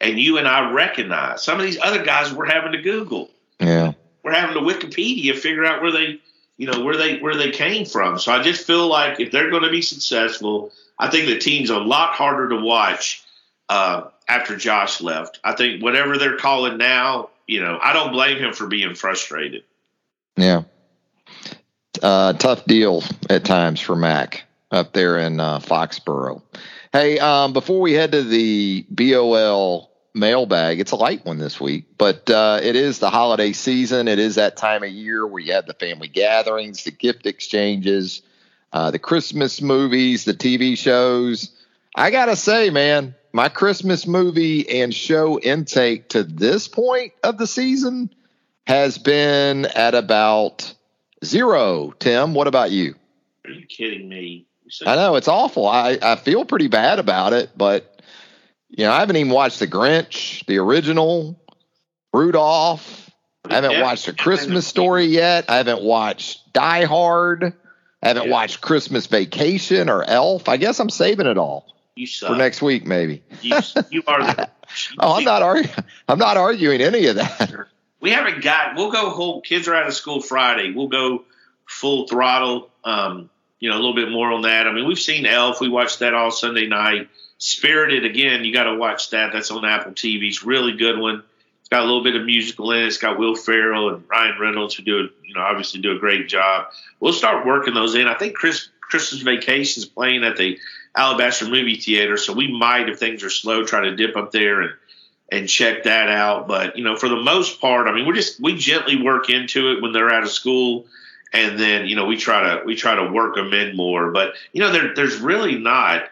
and you and I recognize. Some of these other guys we're having to Google. Yeah. we're having to Wikipedia figure out where they you know where they where they came from. So I just feel like if they're going to be successful, I think the team's a lot harder to watch uh, after Josh left. I think whatever they're calling now, you know, I don't blame him for being frustrated. Yeah, uh, tough deal at times for Mac up there in uh, Foxborough. Hey, um, before we head to the BOL mailbag. It's a light one this week, but uh, it is the holiday season. It is that time of year where you have the family gatherings, the gift exchanges, uh, the Christmas movies, the TV shows. I got to say, man, my Christmas movie and show intake to this point of the season has been at about zero. Tim, what about you? Are you kidding me? I know it's awful. I, I feel pretty bad about it, but you know, I haven't even watched The Grinch, the original, Rudolph. I haven't yeah. watched A Christmas Story yet. I haven't watched Die Hard. I haven't yeah. watched Christmas Vacation or Elf. I guess I'm saving it all for next week, maybe. You, you are. The, oh, I'm not arguing. I'm not arguing any of that. We haven't got. We'll go whole. Kids are out of school Friday. We'll go full throttle. Um, you know, a little bit more on that. I mean, we've seen Elf. We watched that all Sunday night. Spirited again, you got to watch that. That's on Apple TV. It's really good one. It's got a little bit of musical in it. It's got Will Ferrell and Ryan Reynolds who do, you know, obviously do a great job. We'll start working those in. I think Chris Christmas Vacation is playing at the Alabaster Movie Theater, so we might, if things are slow, try to dip up there and and check that out. But you know, for the most part, I mean, we just we gently work into it when they're out of school, and then you know we try to we try to work them in more. But you know, there, there's really not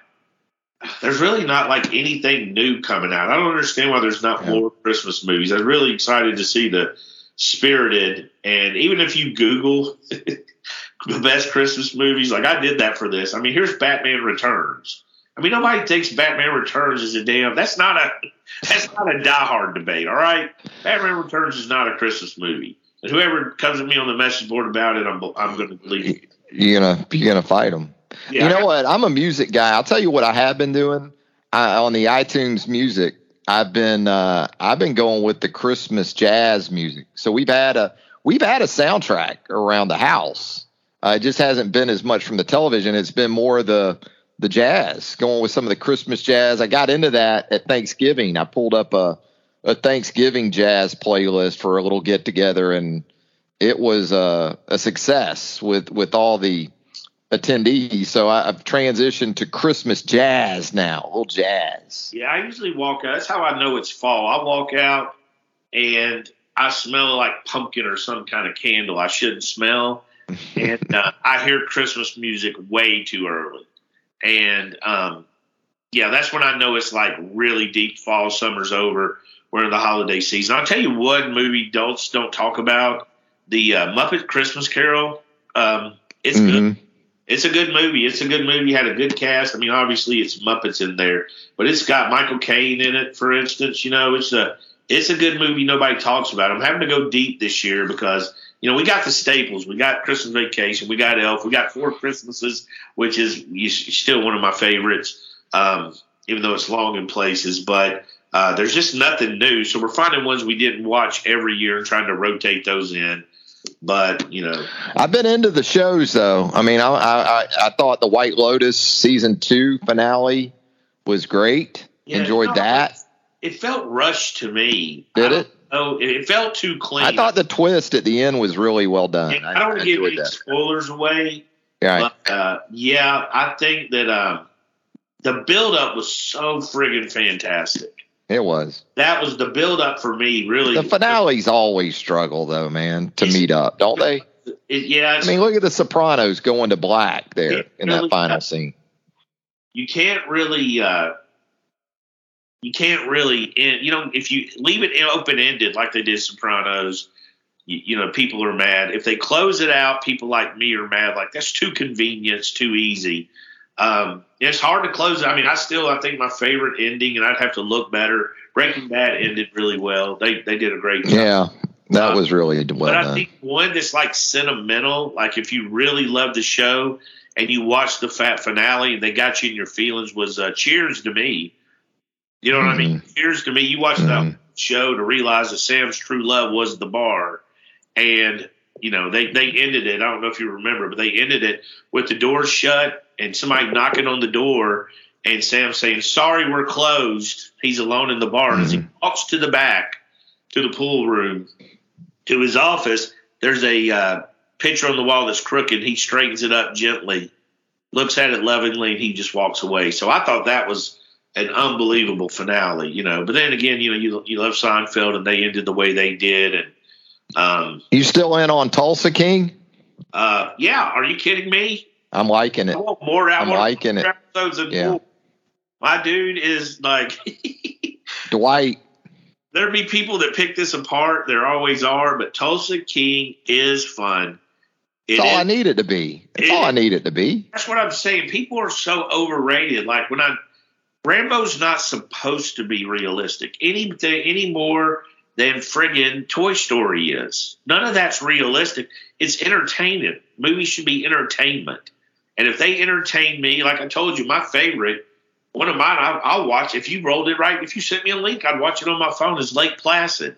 there's really not like anything new coming out. I don't understand why there's not yeah. more Christmas movies. I'm really excited to see the Spirited, and even if you Google the best Christmas movies, like I did that for this. I mean, here's Batman Returns. I mean, nobody thinks Batman Returns is a damn. That's not a that's not a diehard debate. All right, Batman Returns is not a Christmas movie. And whoever comes at me on the message board about it, I'm I'm going to believe. You're gonna you're gonna fight them. Yeah, you know what? I'm a music guy. I'll tell you what I have been doing I, on the iTunes Music. I've been uh, I've been going with the Christmas jazz music. So we've had a we've had a soundtrack around the house. Uh, it just hasn't been as much from the television. It's been more the the jazz, going with some of the Christmas jazz. I got into that at Thanksgiving. I pulled up a a Thanksgiving jazz playlist for a little get together, and it was a, a success with with all the attendees. So I, have transitioned to Christmas jazz now, a little jazz. Yeah, I usually walk out. That's how I know it's fall. I walk out and I smell like pumpkin or some kind of candle I shouldn't smell. And uh, I hear Christmas music way too early. And um, yeah, that's when I know it's like really deep fall, summer's over. We're in the holiday season. I'll tell you one movie don't don't talk about the uh, Muppet Christmas Carol. Um, it's mm-hmm. good it's a good movie. It's a good movie. Had a good cast. I mean, obviously it's Muppets in there, but it's got Michael Caine in it, for instance. You know, it's a it's a good movie. Nobody talks about. I'm having to go deep this year because you know we got the staples. We got Christmas Vacation. We got Elf. We got Four Christmases, which is still one of my favorites, um, even though it's long in places. But uh, there's just nothing new. So we're finding ones we didn't watch every year and trying to rotate those in. But you know, I've been into the shows though. I mean, I I, I thought the White Lotus season two finale was great. Yeah, Enjoyed no, that. It felt rushed to me. Did it? Oh, it felt too clean. I thought the twist at the end was really well done. I, I, don't want to give any that. spoilers away. Right. But, uh, yeah, I think that uh, the build up was so friggin' fantastic. It was. That was the build up for me, really. The finales always struggle, though, man, to it's, meet up, don't they? It, yeah. I mean, look at the Sopranos going to black there in really, that final scene. You can't really. Uh, you can't really, end, you know, if you leave it open ended like they did Sopranos, you, you, know, people are mad. If they close it out, people like me are mad. Like that's too convenient, it's too easy. Um, it's hard to close. I mean, I still I think my favorite ending, and I'd have to look better. Breaking Bad ended really well. They they did a great job. Yeah, that uh, was really well But I done. think one that's like sentimental, like if you really love the show and you watch the fat finale and they got you in your feelings, was uh, Cheers to me. You know what mm-hmm. I mean? Mm-hmm. To me. You watch mm-hmm. that show to realize that Sam's true love was the bar, and you know they they ended it. I don't know if you remember, but they ended it with the doors shut and somebody knocking on the door and Sam saying, "Sorry, we're closed." He's alone in the bar mm-hmm. as he walks to the back to the pool room to his office. There's a uh, picture on the wall that's crooked. He straightens it up gently, looks at it lovingly, and he just walks away. So I thought that was an unbelievable finale, you know. But then again, you know, you you love Seinfeld, and they ended the way they did, and um, you still in on Tulsa King? Uh, yeah. Are you kidding me? I'm liking it. more I'm liking it. yeah. My dude is like Dwight. There'd be people that pick this apart. There always are, but Tulsa King is fun. It all is, I need it to be. That's all I need it to be. That's what I'm saying. People are so overrated. Like when I Rambo's not supposed to be realistic anything any more than friggin' Toy Story is. None of that's realistic. It's entertainment. Movies should be entertainment. And if they entertain me, like I told you, my favorite, one of mine, I, I'll watch. If you rolled it right, if you sent me a link, I'd watch it on my phone. Is Lake Placid.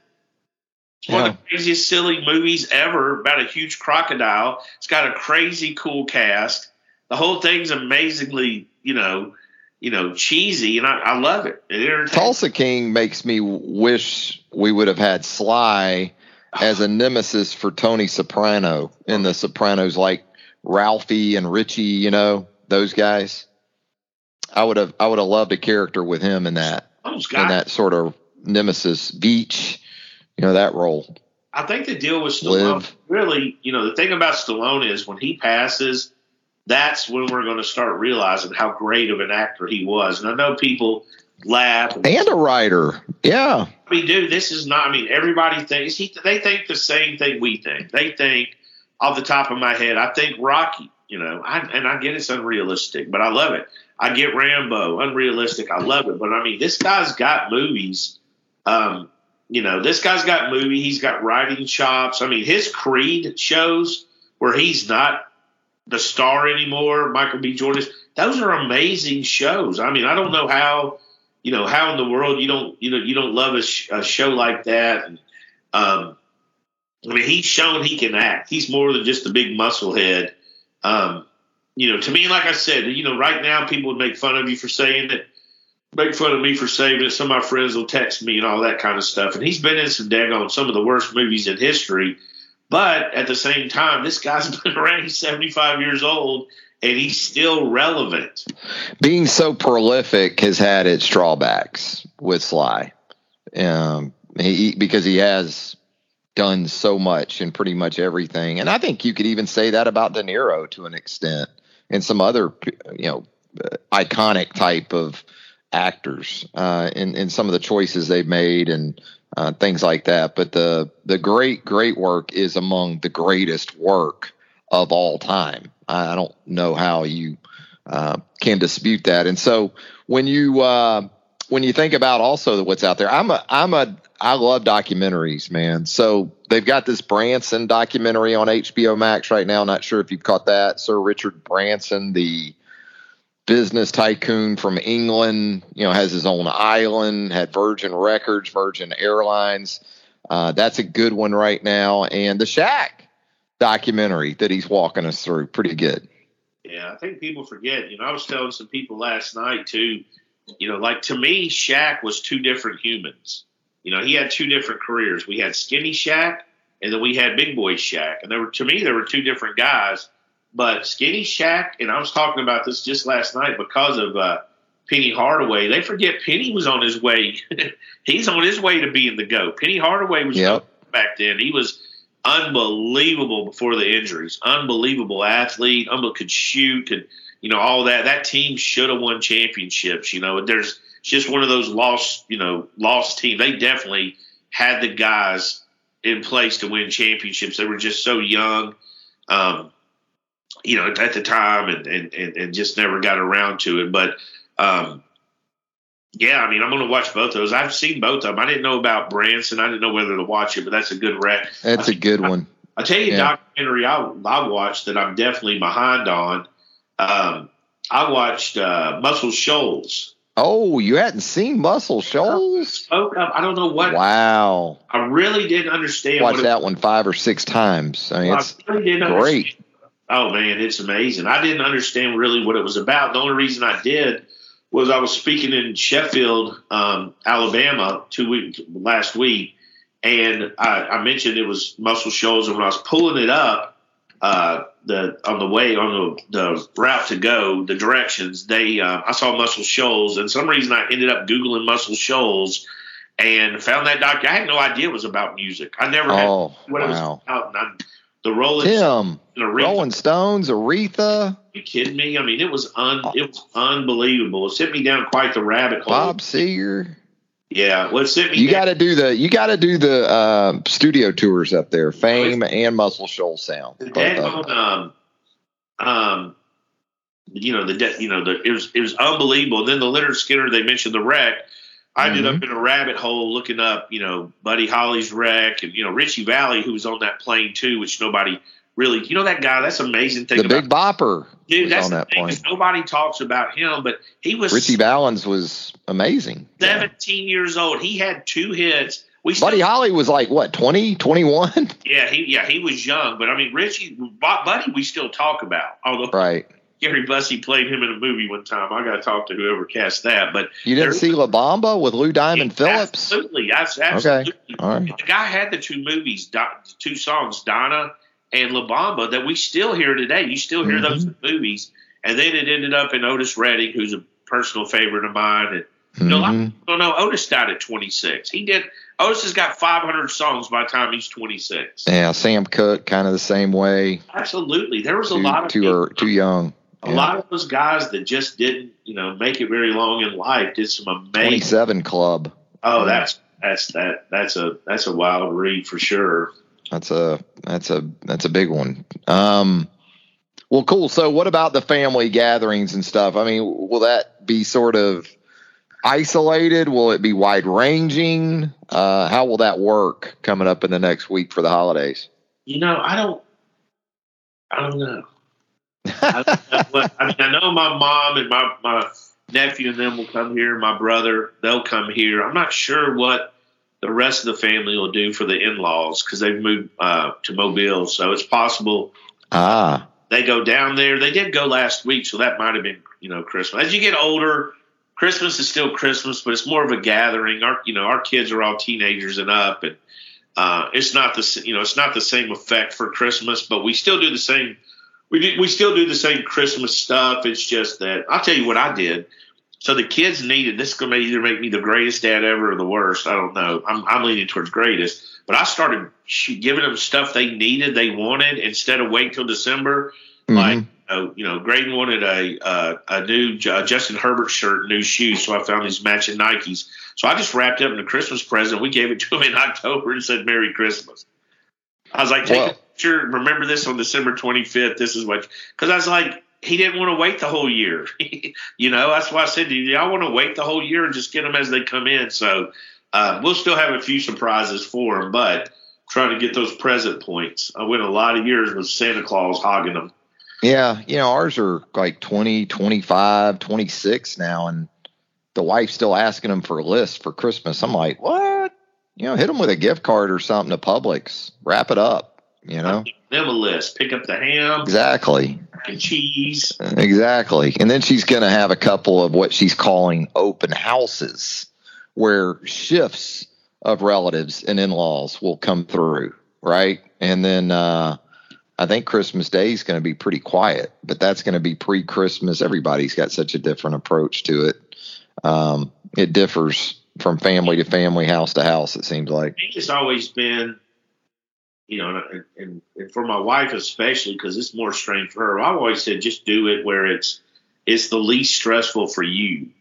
It's one of the craziest silly movies ever about a huge crocodile. It's got a crazy cool cast. The whole thing's amazingly, you know, you know, cheesy, and I, I love it. it Tulsa King makes me wish we would have had Sly as a nemesis for Tony Soprano in The Sopranos, like Ralphie and Richie, you know, those guys. I would have I would have loved a character with him in that oh, in that sort of nemesis beach, you know, that role. I think the deal with Stallone Live. really, you know, the thing about Stallone is when he passes, that's when we're going to start realizing how great of an actor he was. And I know people laugh and, and a writer. Yeah. I mean, dude, this is not. I mean, everybody thinks he. They think the same thing we think. They think off the top of my head, I think Rocky. You know, I, and I get it's unrealistic, but I love it. I get Rambo, unrealistic. I love it, but I mean, this guy's got movies. Um, you know, this guy's got movie. He's got writing chops. I mean, his Creed shows where he's not the star anymore. Michael B. Jordan. Those are amazing shows. I mean, I don't know how you know how in the world you don't you know you don't love a, sh- a show like that. And, um, I mean, he's shown he can act. He's more than just a big muscle head. Um, you know, to me, like I said, you know, right now people would make fun of you for saying it, make fun of me for saying it. Some of my friends will text me and all that kind of stuff. And he's been in some daggone some of the worst movies in history. But at the same time, this guy's been around. He's 75 years old and he's still relevant. Being so prolific has had its drawbacks with Sly, um, he, because he has done so much in pretty much everything, and I think you could even say that about De Niro to an extent, and some other you know iconic type of actors uh, in in some of the choices they've made and uh, things like that. But the the great great work is among the greatest work of all time. I don't know how you uh, can dispute that. And so when you uh, when you think about also what's out there, I'm a I'm a I love documentaries, man. So they've got this Branson documentary on HBO Max right now. Not sure if you've caught that, Sir Richard Branson, the business tycoon from England. You know, has his own island, had Virgin Records, Virgin Airlines. Uh, that's a good one right now. And the Shaq documentary that he's walking us through. Pretty good. Yeah, I think people forget. You know, I was telling some people last night too. You know, like to me, Shaq was two different humans. You know, he had two different careers. We had Skinny Shaq, and then we had Big Boy Shaq. And there were, to me, there were two different guys. But Skinny Shaq, and I was talking about this just last night because of uh, Penny Hardaway. They forget Penny was on his way. He's on his way to being the GOAT. Penny Hardaway was yep. back then. He was unbelievable before the injuries. Unbelievable athlete, unbelievable, could shoot, could you know all that. That team should have won championships. You know, there's just one of those lost, you know, lost teams. They definitely had the guys in place to win championships. They were just so young, um, you know, at the time, and, and and just never got around to it. But um, yeah, I mean, I'm going to watch both of those. I've seen both of them. I didn't know about Branson. I didn't know whether to watch it, but that's a good rec. That's a good one. I, tell you, yeah. documentary I, I watched that I'm definitely behind on. Um, I watched uh, Muscle Shoals. Oh, you hadn't seen Muscle Shoals? Spoke up. I don't know what. Wow. I really didn't understand. Watched that one five or six times. I mean, I it's really didn't great. Oh man, it's amazing. I didn't understand really what it was about. The only reason I did was I was speaking in Sheffield, um, Alabama, two weeks last week, and I, I mentioned it was Muscle Shoals, and when I was pulling it up, uh, the on the way on the, the route to go, the directions, they uh, I saw Muscle Shoals, and some reason I ended up googling Muscle Shoals. And found that doc. I had no idea it was about music. I never had Oh, what it was wow. about. The Rolling Tim. Rolling Stones, Aretha, you kidding me? I mean, it was un it was unbelievable. It sent me down quite the rabbit hole. Bob Seger. Yeah, well, it sent me. You got to do the you got to do the uh, studio tours up there. Fame and Muscle Shoals Sound. the Both dead of them. um, um, you know the you know the it was it was unbelievable. then the Lynyrd Skynyrd they mentioned the wreck. I ended Mm-hmm. up in a rabbit hole looking up, you know, Buddy Holly's wreck and you know Richie Valens who was on that plane too, which nobody really, you know, that guy. That's amazing thing The about Big Bopper dude. That's on that thing. Nobody talks about him, but he was Richie Valens was amazing. Yeah. 17 years old. He had two hits. We still, Buddy Holly was like what 20, 21? yeah, he yeah he was young, but I mean Richie, Buddy, we still talk about. Although right. Gary Busey played him in a movie one time. I got to talk to whoever cast that. But You didn't see La Bamba with Lou Diamond Phillips? Absolutely, absolutely. All right. The guy had the two movies, two songs, Donna and La Bamba, that we still hear today. You still hear those Mm-hmm. movies, and then it ended up in Otis Redding, who's a personal favorite of mine. And you know, a lot of people don't know Otis died at 26. He did. Otis has got 500 songs by the time he's 26. Yeah, Sam Cooke, kind of the same way. Absolutely, there was a Too lot of too, people- too young. A Yeah. lot of those guys that just didn't, you know, make it very long in life did some amazing. Twenty-seven Club. Oh, that's that's that that's a that's a wild read for sure. That's a that's a that's a big one. Um, well, cool. So, what about the family gatherings and stuff? I mean, will that be sort of isolated? Will it be wide ranging? Uh, how will that work coming up in the next week for the holidays? You know, I don't, I don't know. I, know I mean, I know my mom and my my nephew and them will come here. My brother, they'll come here. I'm not sure what the rest of the family will do for the in-laws because they've moved uh, to Mobile, so it's possible Ah, they go down there. They did go last week, so that might have been, you know, Christmas. As you get older, Christmas is still Christmas, but it's more of a gathering. Our, you know, our kids are all teenagers and up, and uh, it's not the, you know, it's not the same effect for Christmas, but we still do the same. We do, we still do the same Christmas stuff. It's just that I'll tell you what I did. So the kids needed this is going to either make me the greatest dad ever or the worst. I don't know. I'm, I'm leaning towards greatest, but I started giving them stuff they needed, they wanted, instead of wait till December. Like mhm. you know, you know, Graydon wanted a uh, a new uh, Justin Herbert shirt, new shoes, so I found these matching Nikes. So I just wrapped up in a Christmas present. We gave it to him in October and said Merry Christmas. I was like, take Remember this on December 25th. This is what because I was like, he didn't want to wait the whole year. you know, that's why I said, do y'all want to wait the whole year and just get them as they come in? So uh, we'll still have a few surprises for him, but trying to get those present points. I went a lot of years with Santa Claus hogging them. yeah, you know, ours are like 20, 25, 26 now, and the wife's still asking them for a list for Christmas. I'm like, what? You know, hit them with a gift card or something to Publix. Wrap it up. You know, them a list. Pick up the ham, exactly. and cheese. Exactly. And then she's going to have a couple of what she's calling open houses where shifts of relatives and in laws will come through. Right. And then, uh, I think Christmas Day is going to be pretty quiet, but that's going to be pre Christmas. Everybody's got such a different approach to it. Um, it differs from family to family, house to house, it seems like. It's always been, you know, and, and, and for my wife especially because it's more strange for her. I've always said just do it where it's it's the least stressful for you.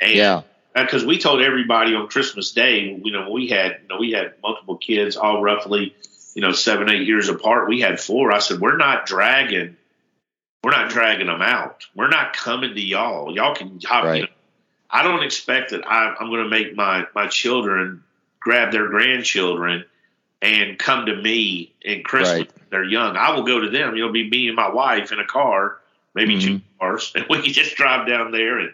And Yeah. Uh, because we told everybody on Christmas Day, you know, we had you know we had multiple kids, all roughly, you know, seven eight years apart. We had four. I said we're not dragging, we're not dragging them out. We're not coming to y'all. Y'all can hop. Right. You know, I don't expect that I, I'm going to make my my children grab their grandchildren and come to me in Christmas. Right. They're young. I will go to them. It'll be me and my wife in a car maybe mm-hmm. two cars, and we can just drive down there and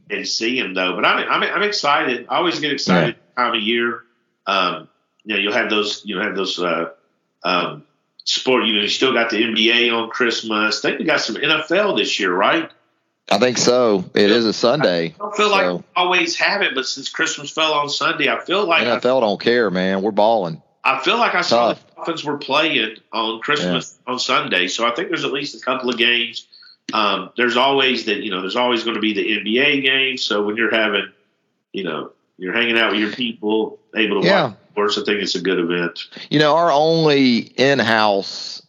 and see him though. But I'm I'm, I'm excited. I always get excited yeah. time of year. Um, you know, you'll have those you know have those uh, um, sport. You know, you still got the NBA on Christmas. I think we got some NFL this year, right? I think so. It is a Sunday. I don't feel so. like I always have it, but since Christmas fell on Sunday, I feel like NFL I, don't care, man. We're balling. I feel like I Tough. saw the Dolphins were playing on Christmas yeah. on Sunday, so I think there's at least a couple of games. Um, there's always that you know there's always going to be the NBA game. So when you're having, you know, you're hanging out with your people, able to yeah. watch sports, I think it's a good event. You know, our only in-house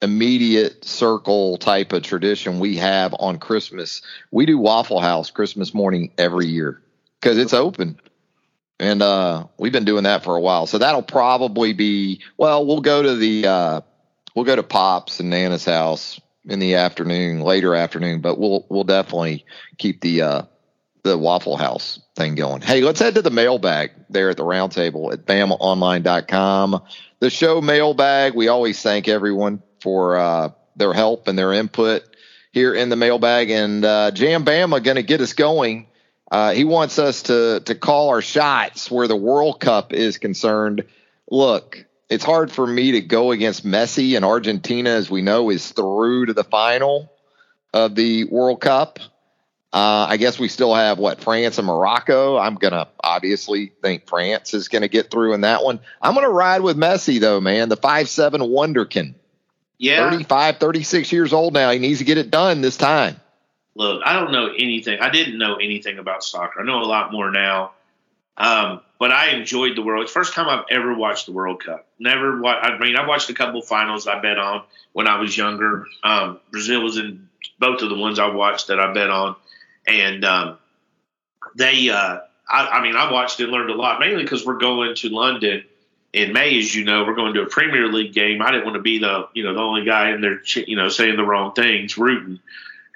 immediate circle type of tradition we have on Christmas. We do Waffle House Christmas morning every year because it's open. And uh, we've been doing that for a while. So that'll probably be well, we'll go to the uh, we'll go to Pops and Nana's house in the afternoon, later afternoon, but we'll we'll definitely keep the uh, the Waffle House thing going. Hey, let's head to the mailbag there at the roundtable at bamaonline.com. The show mailbag, we always thank everyone for uh, their help and their input here in the mailbag. And uh, Jam Bama going to get us going. Uh, he wants us to to call our shots where the World Cup is concerned. Look, it's hard for me to go against Messi and Argentina, as we know, is through to the final of the World Cup. Uh, I guess we still have what France and Morocco. I'm gonna obviously think France is gonna get through in that one. I'm gonna ride with Messi though, man. The five seven wonderkin. Yeah. 35, 36 years old now. He needs to get it done this time. Look, I don't know anything. I didn't know anything about soccer. I know a lot more now. Um, but I enjoyed the World. It's the first time I've ever watched the World Cup. Never. Wa- I mean, I watched a couple finals I bet on when I was younger. Um, Brazil was in both of the ones I watched that I bet on, and um, they. Uh, I, I mean, I watched and learned a lot, mainly because we're going to London in May, as you know, we're going to a Premier League game. I didn't want to be the you know the only guy in there, you know, saying the wrong things, rooting,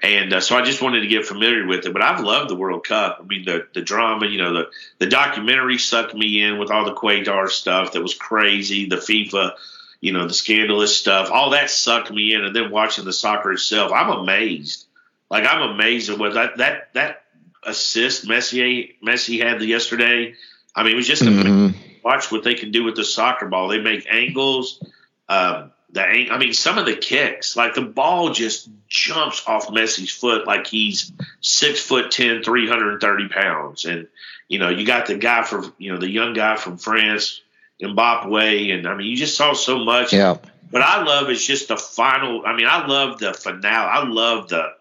and uh, so I just wanted to get familiar with it. But I've loved the World Cup. I mean, the the drama, you know, the the documentary sucked me in with all the Qatar stuff that was crazy, the FIFA, you know, the scandalous stuff, all that sucked me in, and then watching the soccer itself, I'm amazed. Like I'm amazed at what that that that assist Messi Messi had yesterday. I mean, it was just mm-hmm watch what they can do with the soccer ball. They make angles. Um, the I mean, some of the kicks, like the ball just jumps off Messi's foot like he's six foot ten, 330 pounds. And, you know, you got the guy from, you know, the young guy from France, Mbappe. And I mean, you just saw so much. Yeah. But I love is just the final. I mean, I love the finale. I love the,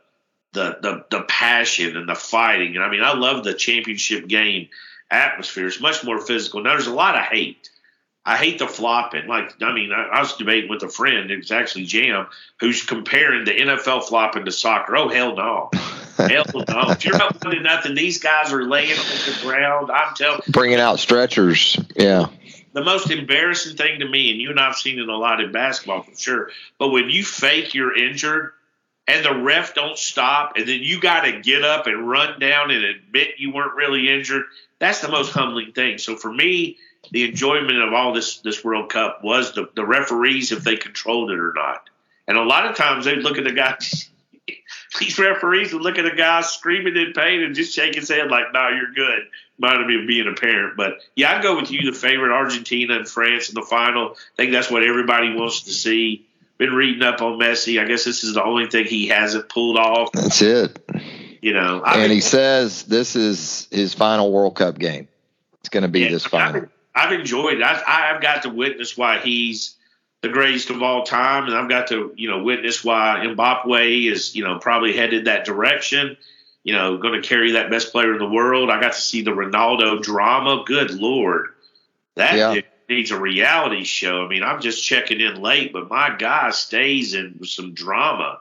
the, the, the passion and the fighting. And I mean, I love the championship game atmosphere. It's much more physical. Now, there's a lot of hate. I hate the flopping. Like, I mean, I, I was debating with a friend, it's actually Jam, who's comparing the NFL flopping to soccer. Oh, hell no. hell no. If you're up to nothing, these guys are laying on the ground. I'm telling Bringing out stretchers. Yeah. The most embarrassing thing to me, and you and I have seen it a lot in basketball for sure, but when you fake you're injured and the ref don't stop, and then you got to get up and run down and admit you weren't really injured, that's the most humbling thing. So for me, the enjoyment of all this this World Cup was the, the referees if they controlled it or not. And a lot of times they'd look at the guys these referees would look at a guy screaming in pain and just shake his head like, "No, nah, you're good." Might be being a parent, but yeah, I go with you. The favorite Argentina and France in the final. I think that's what everybody wants to see. Been reading up on Messi. I guess this is the only thing he hasn't pulled off. That's it. You know, I and mean, he says this is his final World Cup game. It's going to be yeah, this final. I've, I've enjoyed it. I've, I've got to witness why he's the greatest of all time, and I've got to you know witness why Mbappe is you know probably headed that direction. You know, going to carry that best player in the world. I got to see the Ronaldo drama. Good lord, that yeah. needs a reality show. I mean, I'm just checking in late, but my guy stays in some drama.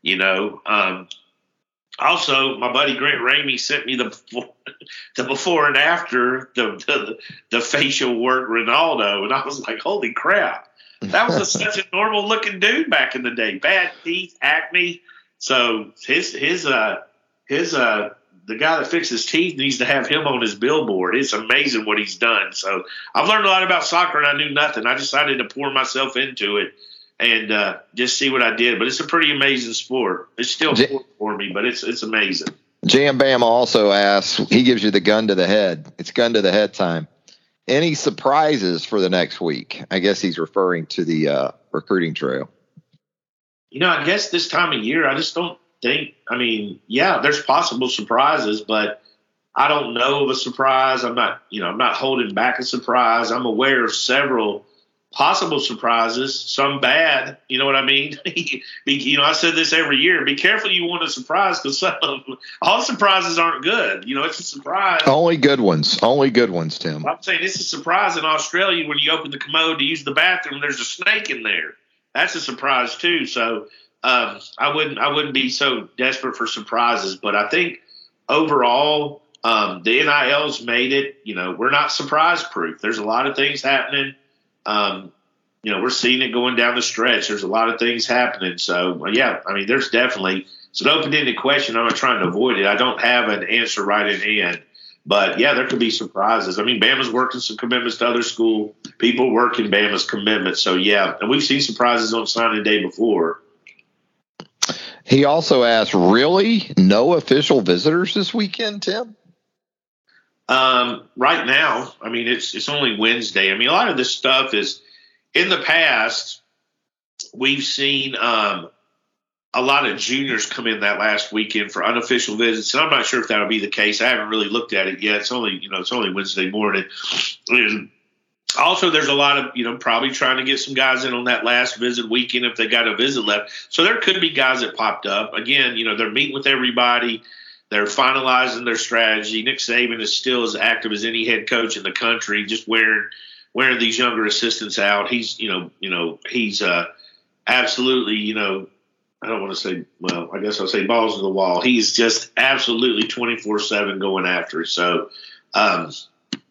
You know, um, also, my buddy Grant Ramey sent me the before, the before and after the, the, the facial work Ronaldo, and I was like, "Holy crap!" That was a, such a normal looking dude back in the day. Bad teeth, acne. So his his uh his uh the guy that fixes teeth needs to have him on his billboard. It's amazing what he's done. So I've learned a lot about soccer, and I knew nothing. I decided to pour myself into it and uh, just see what I did. But it's a pretty amazing sport. It's still J- for me, but it's it's amazing. Jam Bam also asks, he gives you the gun to the head. It's gun to the head time. Any surprises for the next week? I guess he's referring to the uh, recruiting trail. You know, I guess this time of year, I just don't think. I mean, yeah, there's possible surprises, but I don't know of a surprise. I'm not, you know, I'm not holding back a surprise. I'm aware of several possible surprises, some bad. You know what I mean? you know, I said this every year. Be careful you want a surprise because some all surprises aren't good. You know, it's a surprise. Only good ones. Only good ones, Tim. I'm saying it's a surprise in Australia when you open the commode to use the bathroom. There's a snake in there. That's a surprise too. So um, I wouldn't I wouldn't be so desperate for surprises. But I think overall. Um, the NIL's made it, you know, we're not surprise proof. There's a lot of things happening um, you know, we're seeing it going down the stretch. There's a lot of things happening. So, yeah, I mean, there's definitely it's an open-ended question. I'm not trying to avoid it. I don't have an answer right in hand. But yeah, there could be surprises. I mean, Bama's working some commitments to other school people working Bama's commitments. So yeah, and we've seen surprises on signing day before. He also asked, "Really, no official visitors this weekend, Tim?" Um, right now, I mean, it's it's only Wednesday. I mean, a lot of this stuff is in the past. We've seen um, a lot of juniors come in that last weekend for unofficial visits, and I'm not sure if that'll be the case. I haven't really looked at it yet. It's only you know it's only Wednesday morning. And also, there's a lot of you know probably trying to get some guys in on that last visit weekend if they got a visit left. So there could be guys that popped up. Again, you know they're meeting with everybody. They're finalizing their strategy. Nick Saban is still as active as any head coach in the country, just wearing wearing these younger assistants out. He's you know you know he's uh, absolutely you know I don't want to say well I guess I'll say balls to the wall. He's just absolutely twenty four seven going after it. So. Um,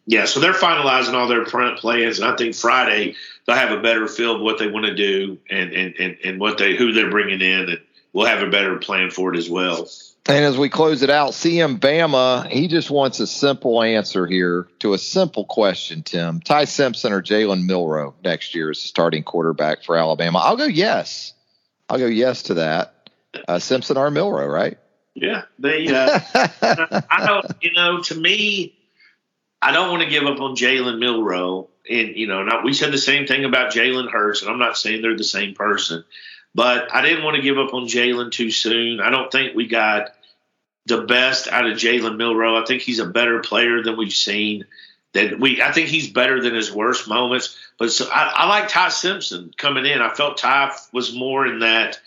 yeah, so they're finalizing all their plans, and I think Friday they'll have a better feel of what they want to do and and, and, and what they who they're bringing in, and we'll have a better plan for it as well. And as we close it out, CM Bama, he just wants a simple answer here to a simple question, Tim. Ty Simpson or Jalen Milroe next year as the starting quarterback for Alabama? I'll go yes. I'll go yes to that. Uh, Simpson or Milroe, right? Yeah. They, uh, I don't, you know, to me, I don't want to give up on Jalen Milroe. And, you know, not, we said the same thing about Jalen Hurts, and I'm not saying they're the same person. But I didn't want to give up on Jalen too soon. I don't think we got the best out of Jalen Milroe. I think he's a better player than we've seen. That we, I think he's better than his worst moments. But so I, I like Ty Simpson coming in. I felt Ty was more in that.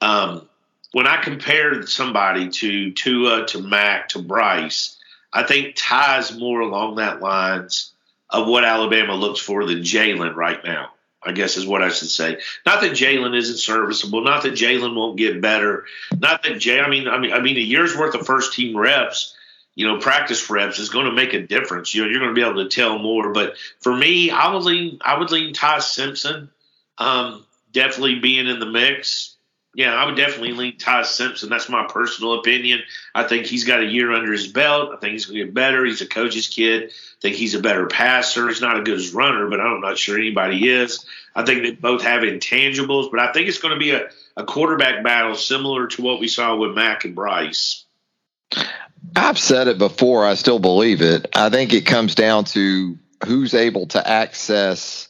Um, when I compared somebody to Tua to Mac to Bryce, I think Ty's more along that lines of what Alabama looks for than Jalen right now. I guess is what I should say. Not that Jalen isn't serviceable. Not that Jalen won't get better. Not that Jay. I mean, I mean, I mean, a year's worth of first team reps, you know, practice reps is going to make a difference. You know, you're going to be able to tell more. But for me, I would lean. I would lean Ty Simpson. Um, definitely being in the mix. Yeah, I would definitely lean Ty Simpson. That's my personal opinion. I think he's got a year under his belt. I think he's going to get better. He's a coach's kid. I think he's a better passer. He's not a good runner, but I'm not sure anybody is. I think they both have intangibles, but I think it's going to be a, a quarterback battle similar to what we saw with Mac and Bryce. I've said it before. I still believe it. I think it comes down to who's able to access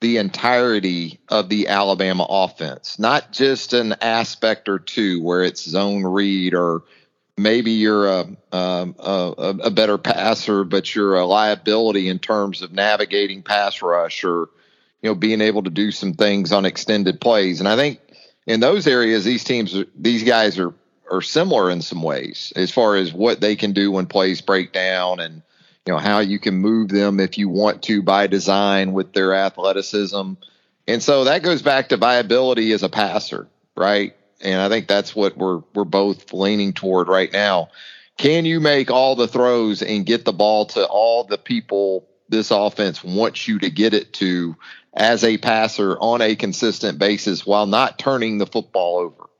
the entirety of the Alabama offense, not just an aspect or two where it's zone read or maybe you're a, um, a, a, a better passer, but you're a liability in terms of navigating pass rush or you know being able to do some things on extended plays. And I think in those areas, these teams, these guys are are similar in some ways as far as what they can do when plays break down and you know how you can move them if you want to by design with their athleticism. And so that goes back to viability as a passer right? And i think that's what we're we're both leaning toward right now. Can you make all the throws and get the ball to all the people this offense wants you to get it to as a passer on a consistent basis while not turning the football over?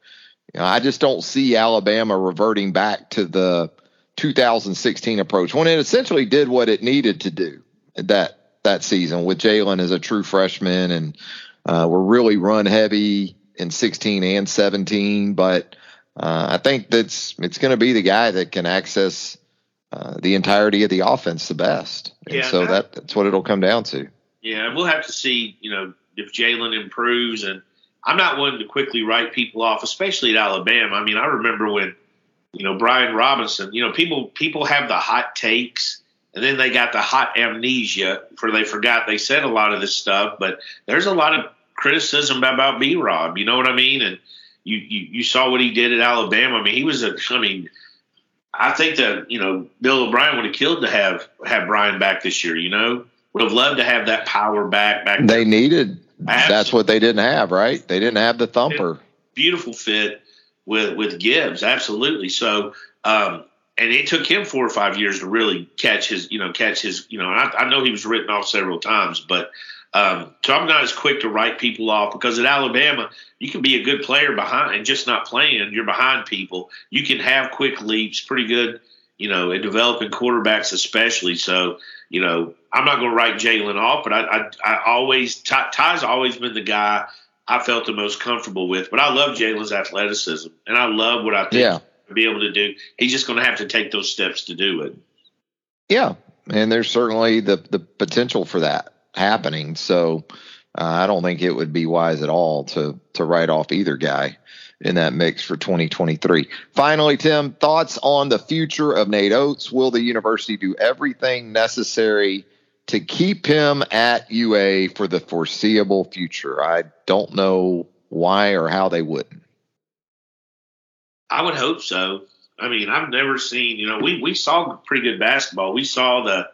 You know, i just don't see alabama reverting back to the 2016 approach when it essentially did what it needed to do that that season with Jalen as a true freshman and uh, were really run heavy in 16 and 17, but uh, I think that's it's going to be the guy that can access uh, the entirety of the offense the best. And yeah, so that, that's what it'll come down to. Yeah, we'll have to see, you know, if Jalen improves. And I'm not one to quickly write people off, especially at Alabama. I mean, I remember when, you know, Brian Robinson, you know, people people have the hot takes and then they got the hot amnesia for they forgot they said a lot of this stuff. But there's a lot of criticism about B Rob, you know what I mean? And you, you you saw what he did at Alabama. I mean, he was a I mean, I think that, you know, Bill O'Brien would have killed to have have Brian back this year, you know? Would have loved to have that power back back. They there. needed Absolutely. that's what they didn't have, right? They didn't have the thumper. Beautiful fit with with Gibbs, absolutely. So um, and it took him four or five years to really catch his, you know, catch his, you know. I, I know he was written off several times, but um, so I'm not as quick to write people off because at Alabama, you can be a good player behind and just not playing. You're behind people. You can have quick leaps, pretty good, you know, in developing quarterbacks, especially. So, you know, I'm not going to write Jalen off, but I, I, I always Ty, Ty's always been the guy I felt the most comfortable with. But I love Jalen's athleticism, and I love what I think yeah. be able to do. He's just going to have to take those steps to do it. Yeah, and there's certainly the the potential for that happening. So uh, I don't think it would be wise at all to to write off either guy in that mix for 2023. Finally, Tim, thoughts on the future of Nate Oats? Will the university do everything necessary to keep him at UA for the foreseeable future? I don't know why or how they wouldn't. I would hope so. I mean, I've never seen, you know, we, we saw pretty good basketball. We saw the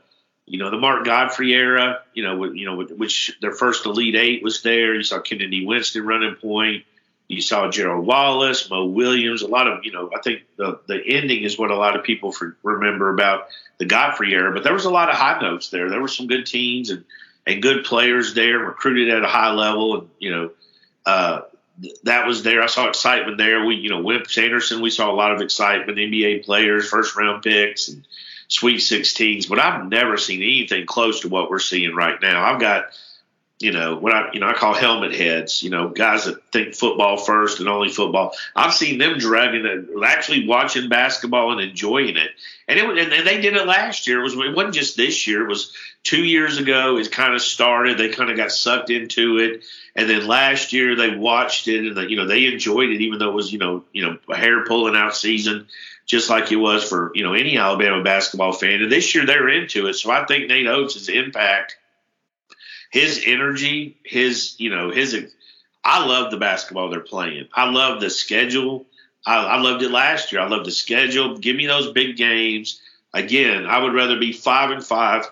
you know, the Mark Gottfried era, you know, you know, which their first Elite Eight was there. You saw Kennedy Winston running point. You saw Gerald Wallace, Mo Williams, a lot of, you know, I think the the ending is what a lot of people for, remember about the Gottfried era. But there was a lot of high notes there. There were some good teams and and good players there, recruited at a high level, and you know, uh, that was there. I saw excitement there. We, you know, Wimp Sanderson, we saw a lot of excitement, NBA players, first round picks, and Sweet 16s, but I've never seen anything close to what we're seeing right now. I've got, you know, what I, you know, I call helmet heads, you know, guys that think football first and only football. I've seen them dragging actually watching basketball and enjoying it. And it and they did it last year. It was it wasn't just this year. It was two years ago. It kind of started. They kind of got sucked into it, and then last year they watched it and they, you know they enjoyed it, even though it was you know you know a hair pulling out season just like it was for you know any Alabama basketball fan. And this year they're into it, so I think Nate Oats' impact, his energy, his you know his. I love the basketball they're playing. I love the schedule. I, I loved it last year. I love the schedule. Give me those big games. Again, I would rather be five and five,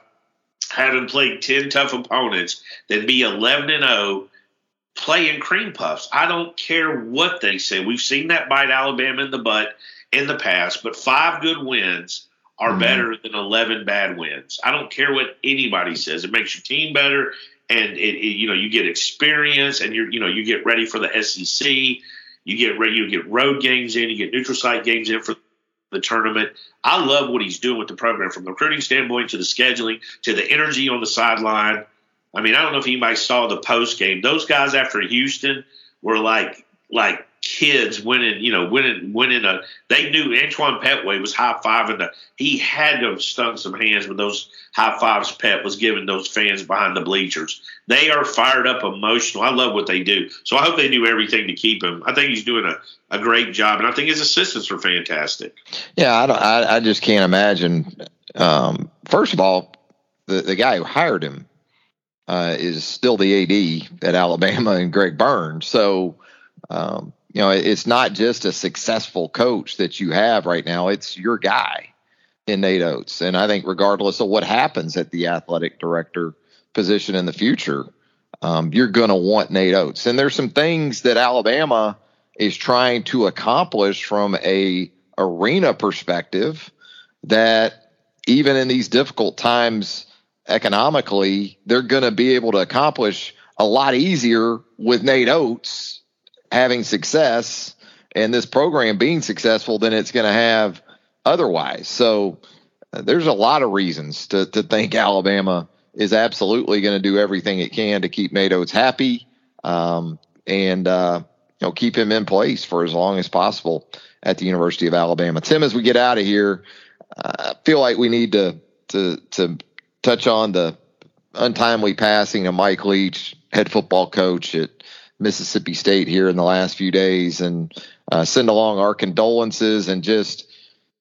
having played ten tough opponents, than be eleven and zero oh playing cream puffs. I don't care what they say. We've seen that bite Alabama in the butt in the past, but five good wins are mm-hmm. better than 11 bad wins. I don't care what anybody says. It makes your team better and it, it, you know, you get experience and you're, you know, you get ready for the SEC. You get ready, you get road games in, you get neutral site games in for the tournament. I love what he's doing with the program from the recruiting standpoint to the scheduling to the energy on the sideline. I mean, I don't know if anybody saw the post game. Those guys after Houston were like like kids winning, you know, winning, winning a. They knew Antoine Pettway was high fiving the. He had to have stung some hands with those high fives Pet was giving those fans behind the bleachers. They are fired up, emotional. I love what they do. So I hope they do everything to keep him. I think he's doing a, a great job, and I think his assistants are fantastic. Yeah, I don't. I, I just can't imagine. Um, first of all, the the guy who hired him uh, is still the AD at Alabama and Greg Burns. So. Um, you know, it's not just a successful coach that you have right now, it's your guy in Nate Oats. And I think, regardless of what happens at the athletic director position in the future, um, you're going to want Nate Oats. And there's some things that Alabama is trying to accomplish from a arena perspective that even in these difficult times economically, they're going to be able to accomplish a lot easier with Nate Oats having success and this program being successful than it's going to have otherwise. So uh, there's a lot of reasons to, to think Alabama is absolutely going to do everything it can to keep Nate Oats happy. um, and uh, you know keep him in place for as long as possible at the University of Alabama. Tim, as we get out of here, I feel like we need to to to touch on the untimely passing of Mike Leach, head football coach at Mississippi State here in the last few days, and uh, send along our condolences and just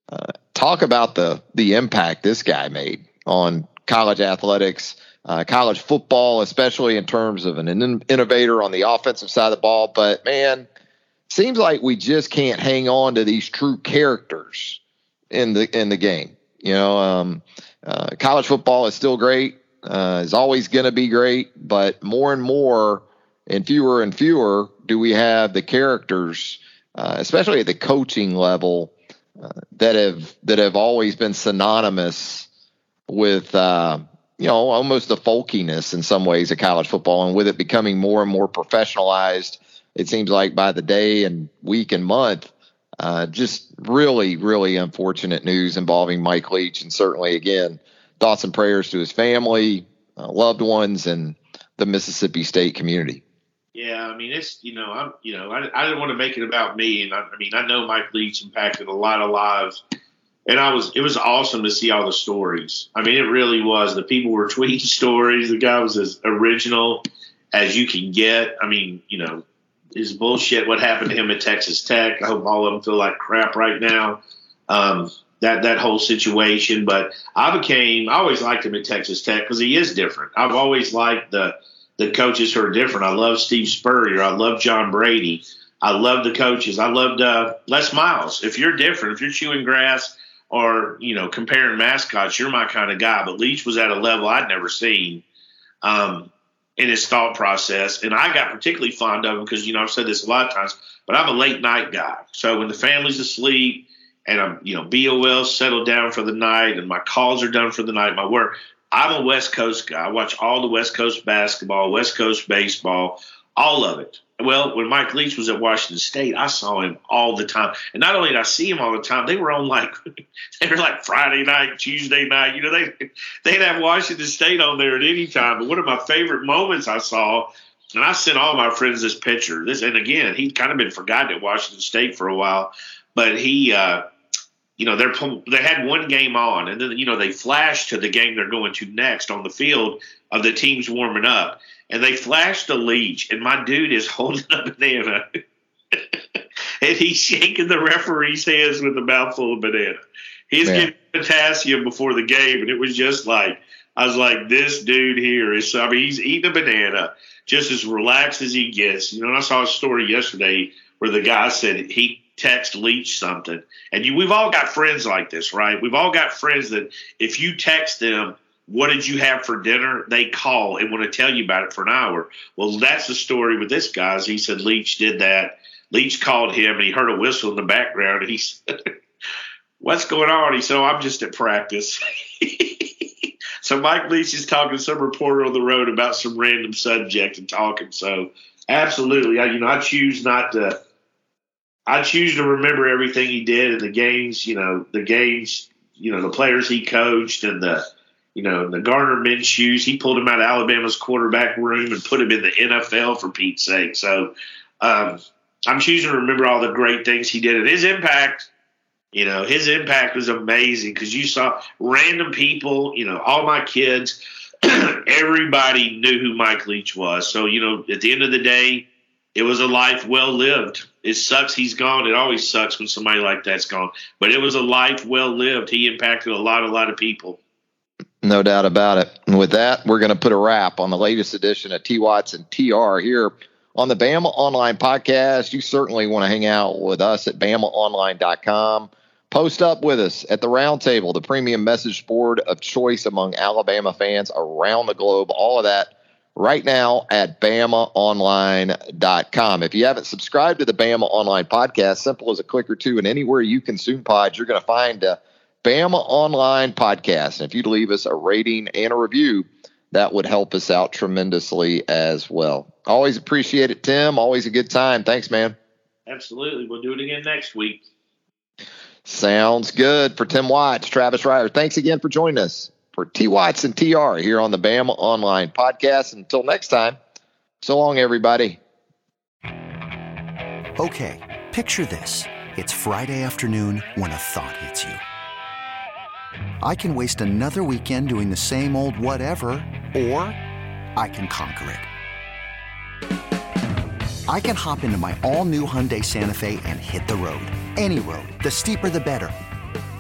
uh, talk about the the impact this guy made on college athletics, uh, college football, especially in terms of an in- innovator on the offensive side of the ball. But man, seems like we just can't hang on to these true characters in the in the game. You know, um, uh, college football is still great, uh, is always going to be great, but more and more and fewer and fewer do we have the characters, uh, especially at the coaching level, uh, that have that have always been synonymous with uh, you know almost the folkiness in some ways of college football, and with it becoming more and more professionalized, it seems like by the day and week and month. Uh, just really, really unfortunate news involving Mike Leach, and certainly again, thoughts and prayers to his family, uh, loved ones, and the Mississippi State community. Yeah, I mean it's you know I'm you know I, I didn't want to make it about me, and I, I mean I know Mike Leach impacted a lot of lives, and I was it was awesome to see all the stories. I mean it really was. The people were tweeting stories. The guy was as original as you can get. I mean you know his bullshit. What happened to him at Texas Tech? I hope all of them feel like crap right now. Um, that that whole situation, but I became I always liked him at Texas Tech because he is different. I've always liked the the coaches who are different. I love Steve Spurrier. I love John Brady. I love the coaches. I loved uh, Les Miles. If you're different, if you're chewing grass or you know comparing mascots, you're my kind of guy. But Leach was at a level I'd never seen um, in his thought process, and I got particularly fond of him because you know I've said this a lot of times, but I'm a late night guy. So when the family's asleep and I'm you know BOL settled down for the night and my calls are done for the night, my work, I'm a West Coast guy. I watch all the West Coast basketball, West Coast baseball, all of it. Well, when Mike Leach was at Washington State, I saw him all the time. And not only did I see him all the time, they were on like they were like Friday night, Tuesday night. You know, they they'd have Washington State on there at any time. But one of my favorite moments I saw, and I sent all my friends this picture. This and again, he'd kind of been forgotten at Washington State for a while, but he uh, you know they're they had one game on and then you know they flash to the game they're going to next on the field of the teams warming up. And they flash the leach and my dude is holding a banana and he's shaking the referee's hands with a mouthful of banana. He's Man. getting potassium before the game and it was just like i was like this dude here is i mean he's eating a banana just as relaxed as he gets. You know i saw a story yesterday where the guy said he text Leach something. And you, we've all got friends like this, right? We've all got friends that if you text them, what did you have for dinner? They call and want to tell you about it for an hour. Well, that's the story with this guy. He said Leach did that. Leach called him and he heard a whistle in the background and he said, What's going on? He said, oh, I'm just at practice. so Mike Leach is talking to some reporter on the road about some random subject and talking. So absolutely, I, you know, I choose not to I choose to remember everything he did in the games, you know, the games, you know, the players he coached and the, you know, the Gardner Minshew's. He pulled him out of Alabama's quarterback room and put him in the NFL for Pete's sake. So um, I'm choosing to remember all the great things he did and his impact. You know, his impact was amazing because you saw random people, you know, all my kids, everybody knew who Mike Leach was. So, you know, at the end of the day, it was a life well lived. It sucks he's gone. It always sucks when somebody like that's gone. But it was a life well lived. He impacted a lot, a lot of people. No doubt about it. And with that, we're going to put a wrap on the latest edition of T Watts and TR here on the Bama Online podcast. You certainly want to hang out with us at BamaOnline.com. Post up with us at the Roundtable, the premium message board of choice among Alabama fans around the globe. All of that right now at BamaOnline.com. If you haven't subscribed to the Bama Online podcast, simple as a click or two, and anywhere you consume pods, you're going to find a Bama Online podcast. And if you'd leave us a rating and a review, that would help us out tremendously as well. Always appreciate it, Tim. Always a good time. Thanks, man. Absolutely. We'll do it again next week. Sounds good. For Tim Watts, Travis Reier, thanks again for joining us for T Watts and TR here on the Bama Online Podcast. Until next time, So long, everybody. Okay, picture this. It's Friday afternoon when a thought hits you. I can waste another weekend doing the same old whatever, or I can conquer it. I can hop into my all new Hyundai Santa Fe and hit the road. Any road. The steeper, the better.